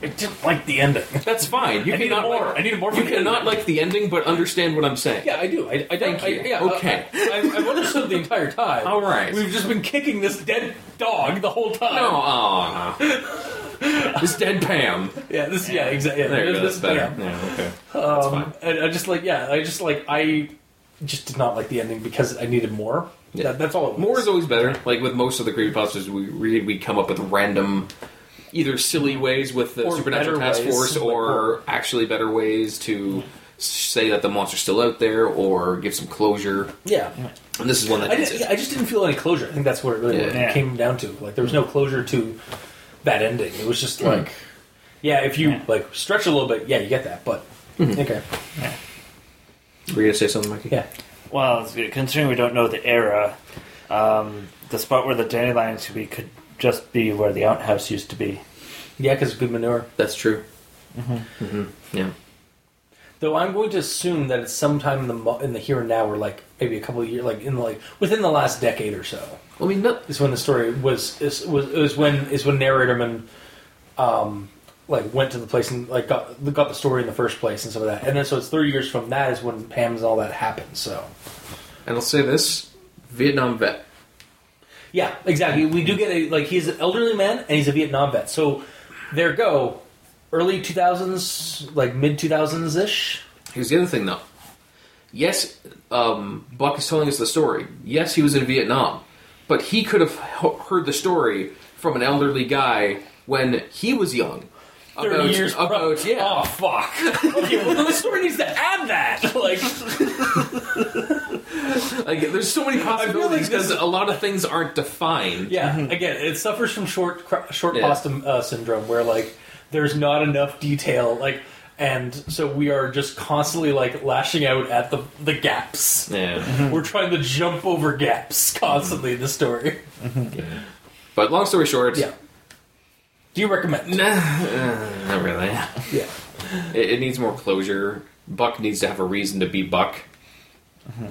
I didn't like the ending. that's fine. You I cannot more. Like, I needed more You cannot like the ending, but understand what I'm saying. Yeah, I do. I, I don't. Thank you. I, yeah, Okay. I, I, I've understood the entire time. All right. We've just been kicking this dead dog the whole time. No, aw. It's dead Pam. Yeah. This. Yeah. Exactly. Yeah, There you go. this That's better. bam. Yeah, okay. That's Um, fine. and I just like. Yeah. I just like. I just did not like the ending because I needed more. Yeah. That, that's all. It was. More is always better. Like with most of the creepypastas we read, we come up with random, either silly ways with the Or Supernatural Task ways, Force, like, or actually better ways to say that the monster's still out there, or give some closure. Yeah. And this is one that I, didn't. I just didn't feel any closure. I think that's what it really Yeah. what it came down to. Like there was no closure to that ending. It was just like, yeah, if you like stretch a little bit, yeah, you get that. But okay, Were you gonna say something, Mikey? yeah, Well, it's good. considering we don't know the era, um, the spot where the dandelions could be could just be where the outhouse used to be. yeah, because good manure. That's true. Mm-hmm. Yeah. Though I'm going to assume that it's sometime in the mo- in the here and now, or like maybe a couple of years, like in like within the last decade or so, I mean, not, is when the story was is was is when is when narratorman, um, like went to the place and like got got the story in the first place and some of that, and then so it's 30 years from that is when Pam's all that happened. So. and I'll say this: Vietnam vet. Yeah, exactly. We do get a like he's an elderly man and he's a Vietnam vet. So there go, early two thousands, like mid two thousands ish. Here's the other thing, though. Yes, um, Buck is telling us the story. Yes, he was in Vietnam, but he could have heard the story from an elderly guy when he was young. Thirty About, years pro- about yeah. Oh fuck. okay, well the story needs to add that. Like Like, there's so many possibilities because a lot of things aren't defined. yeah, again, it suffers from short cr- short Yeah. pasta uh, syndrome where like there's not enough detail like. And so we are just constantly like lashing out at the the gaps. Yeah. We're trying to jump over gaps constantly in the story. But long story short, Yeah. Do you recommend? nah, uh, not really. Yeah. It, it needs more closure. Buck needs to have a reason to be Buck.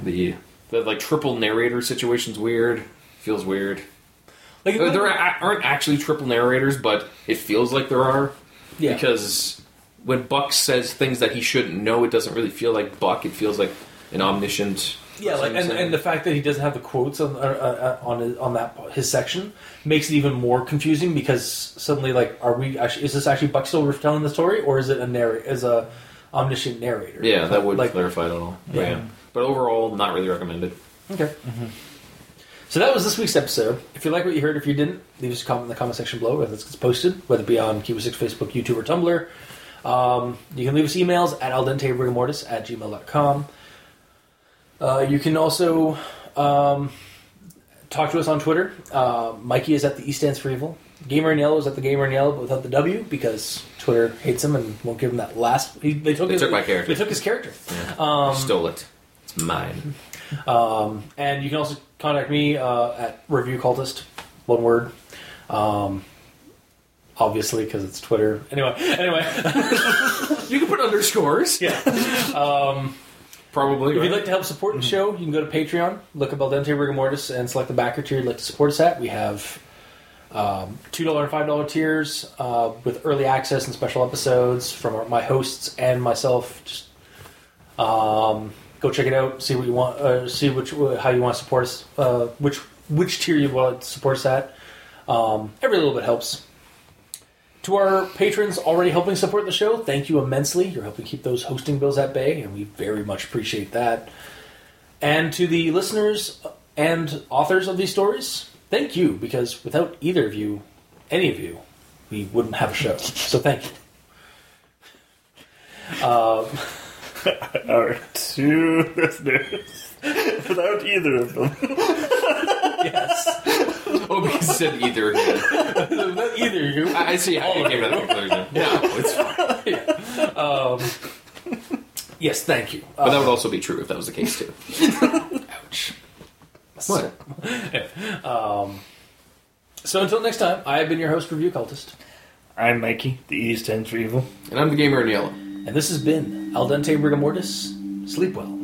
The the like triple narrator situation's weird. Feels weird. Like Uh, There aren't actually triple narrators, but it feels like there are. Yeah. Because when Buck says things that he shouldn't know, it doesn't really feel like Buck. It feels like an omniscient. Yeah, like and, and the fact that he doesn't have the quotes on uh, uh, on his, on that his section makes it even more confusing because suddenly like are we actually is this actually Buck Silver telling the story or is it a narr- is a omniscient narrator? yeah, that would like clarify it at all. Yeah. Yeah. But overall, not really recommended. okay. So that was this week's episode. If you like what you heard, if you didn't, leave us a comment in the comment section below, whether it's posted, whether it be on Cuba Six Facebook, YouTube, or Tumblr. Um, you can leave us emails at aldenterigamortis at gmail.com. Uh, you can also um, talk to us on Twitter. Uh, Mikey is at the E stands for evil. Gamer in Yellow is at the Gamer in Yellow, but without the W because Twitter hates him and won't give him that last. He, they took They his, took my character. They took his character. Yeah. Stole it. It's mine. Um, and you can also contact me uh, at Review Cultist, one word. Um, obviously, because it's Twitter. Anyway, anyway, You can put underscores. yeah. Probably. If right? you'd like to help support the show, you can go to Patreon, look up Al Dente Rigamortis, and select the backer tier you'd like to support us at. We have um, $2 and $5 tiers uh, with early access and special episodes from our, my hosts and myself. Just um, go check it out, see what you want, uh, see which how you want to support us, uh, which which tier you want to support us at. Um, every little bit helps. To our patrons already helping support the show, thank you immensely. You're helping keep those hosting bills at bay, and we very much appreciate that. And to the listeners and authors of these stories, thank you because without either of you, any of you, we wouldn't have a show. So thank you. Um, Our two listeners, without either of them. yes, Oh, because you said either. without either of you, I I see how you came to that conclusion. No, it's fine. Um, yes, thank you. But that would uh, also be true if that was the case too. Ouch. What? Um, so until next time, I have been your host, Review Cultist, I'm Mikey, the E stands for evil. And I'm the gamer in yellow. And this has been Al Dente Rigamortis. Sleep well.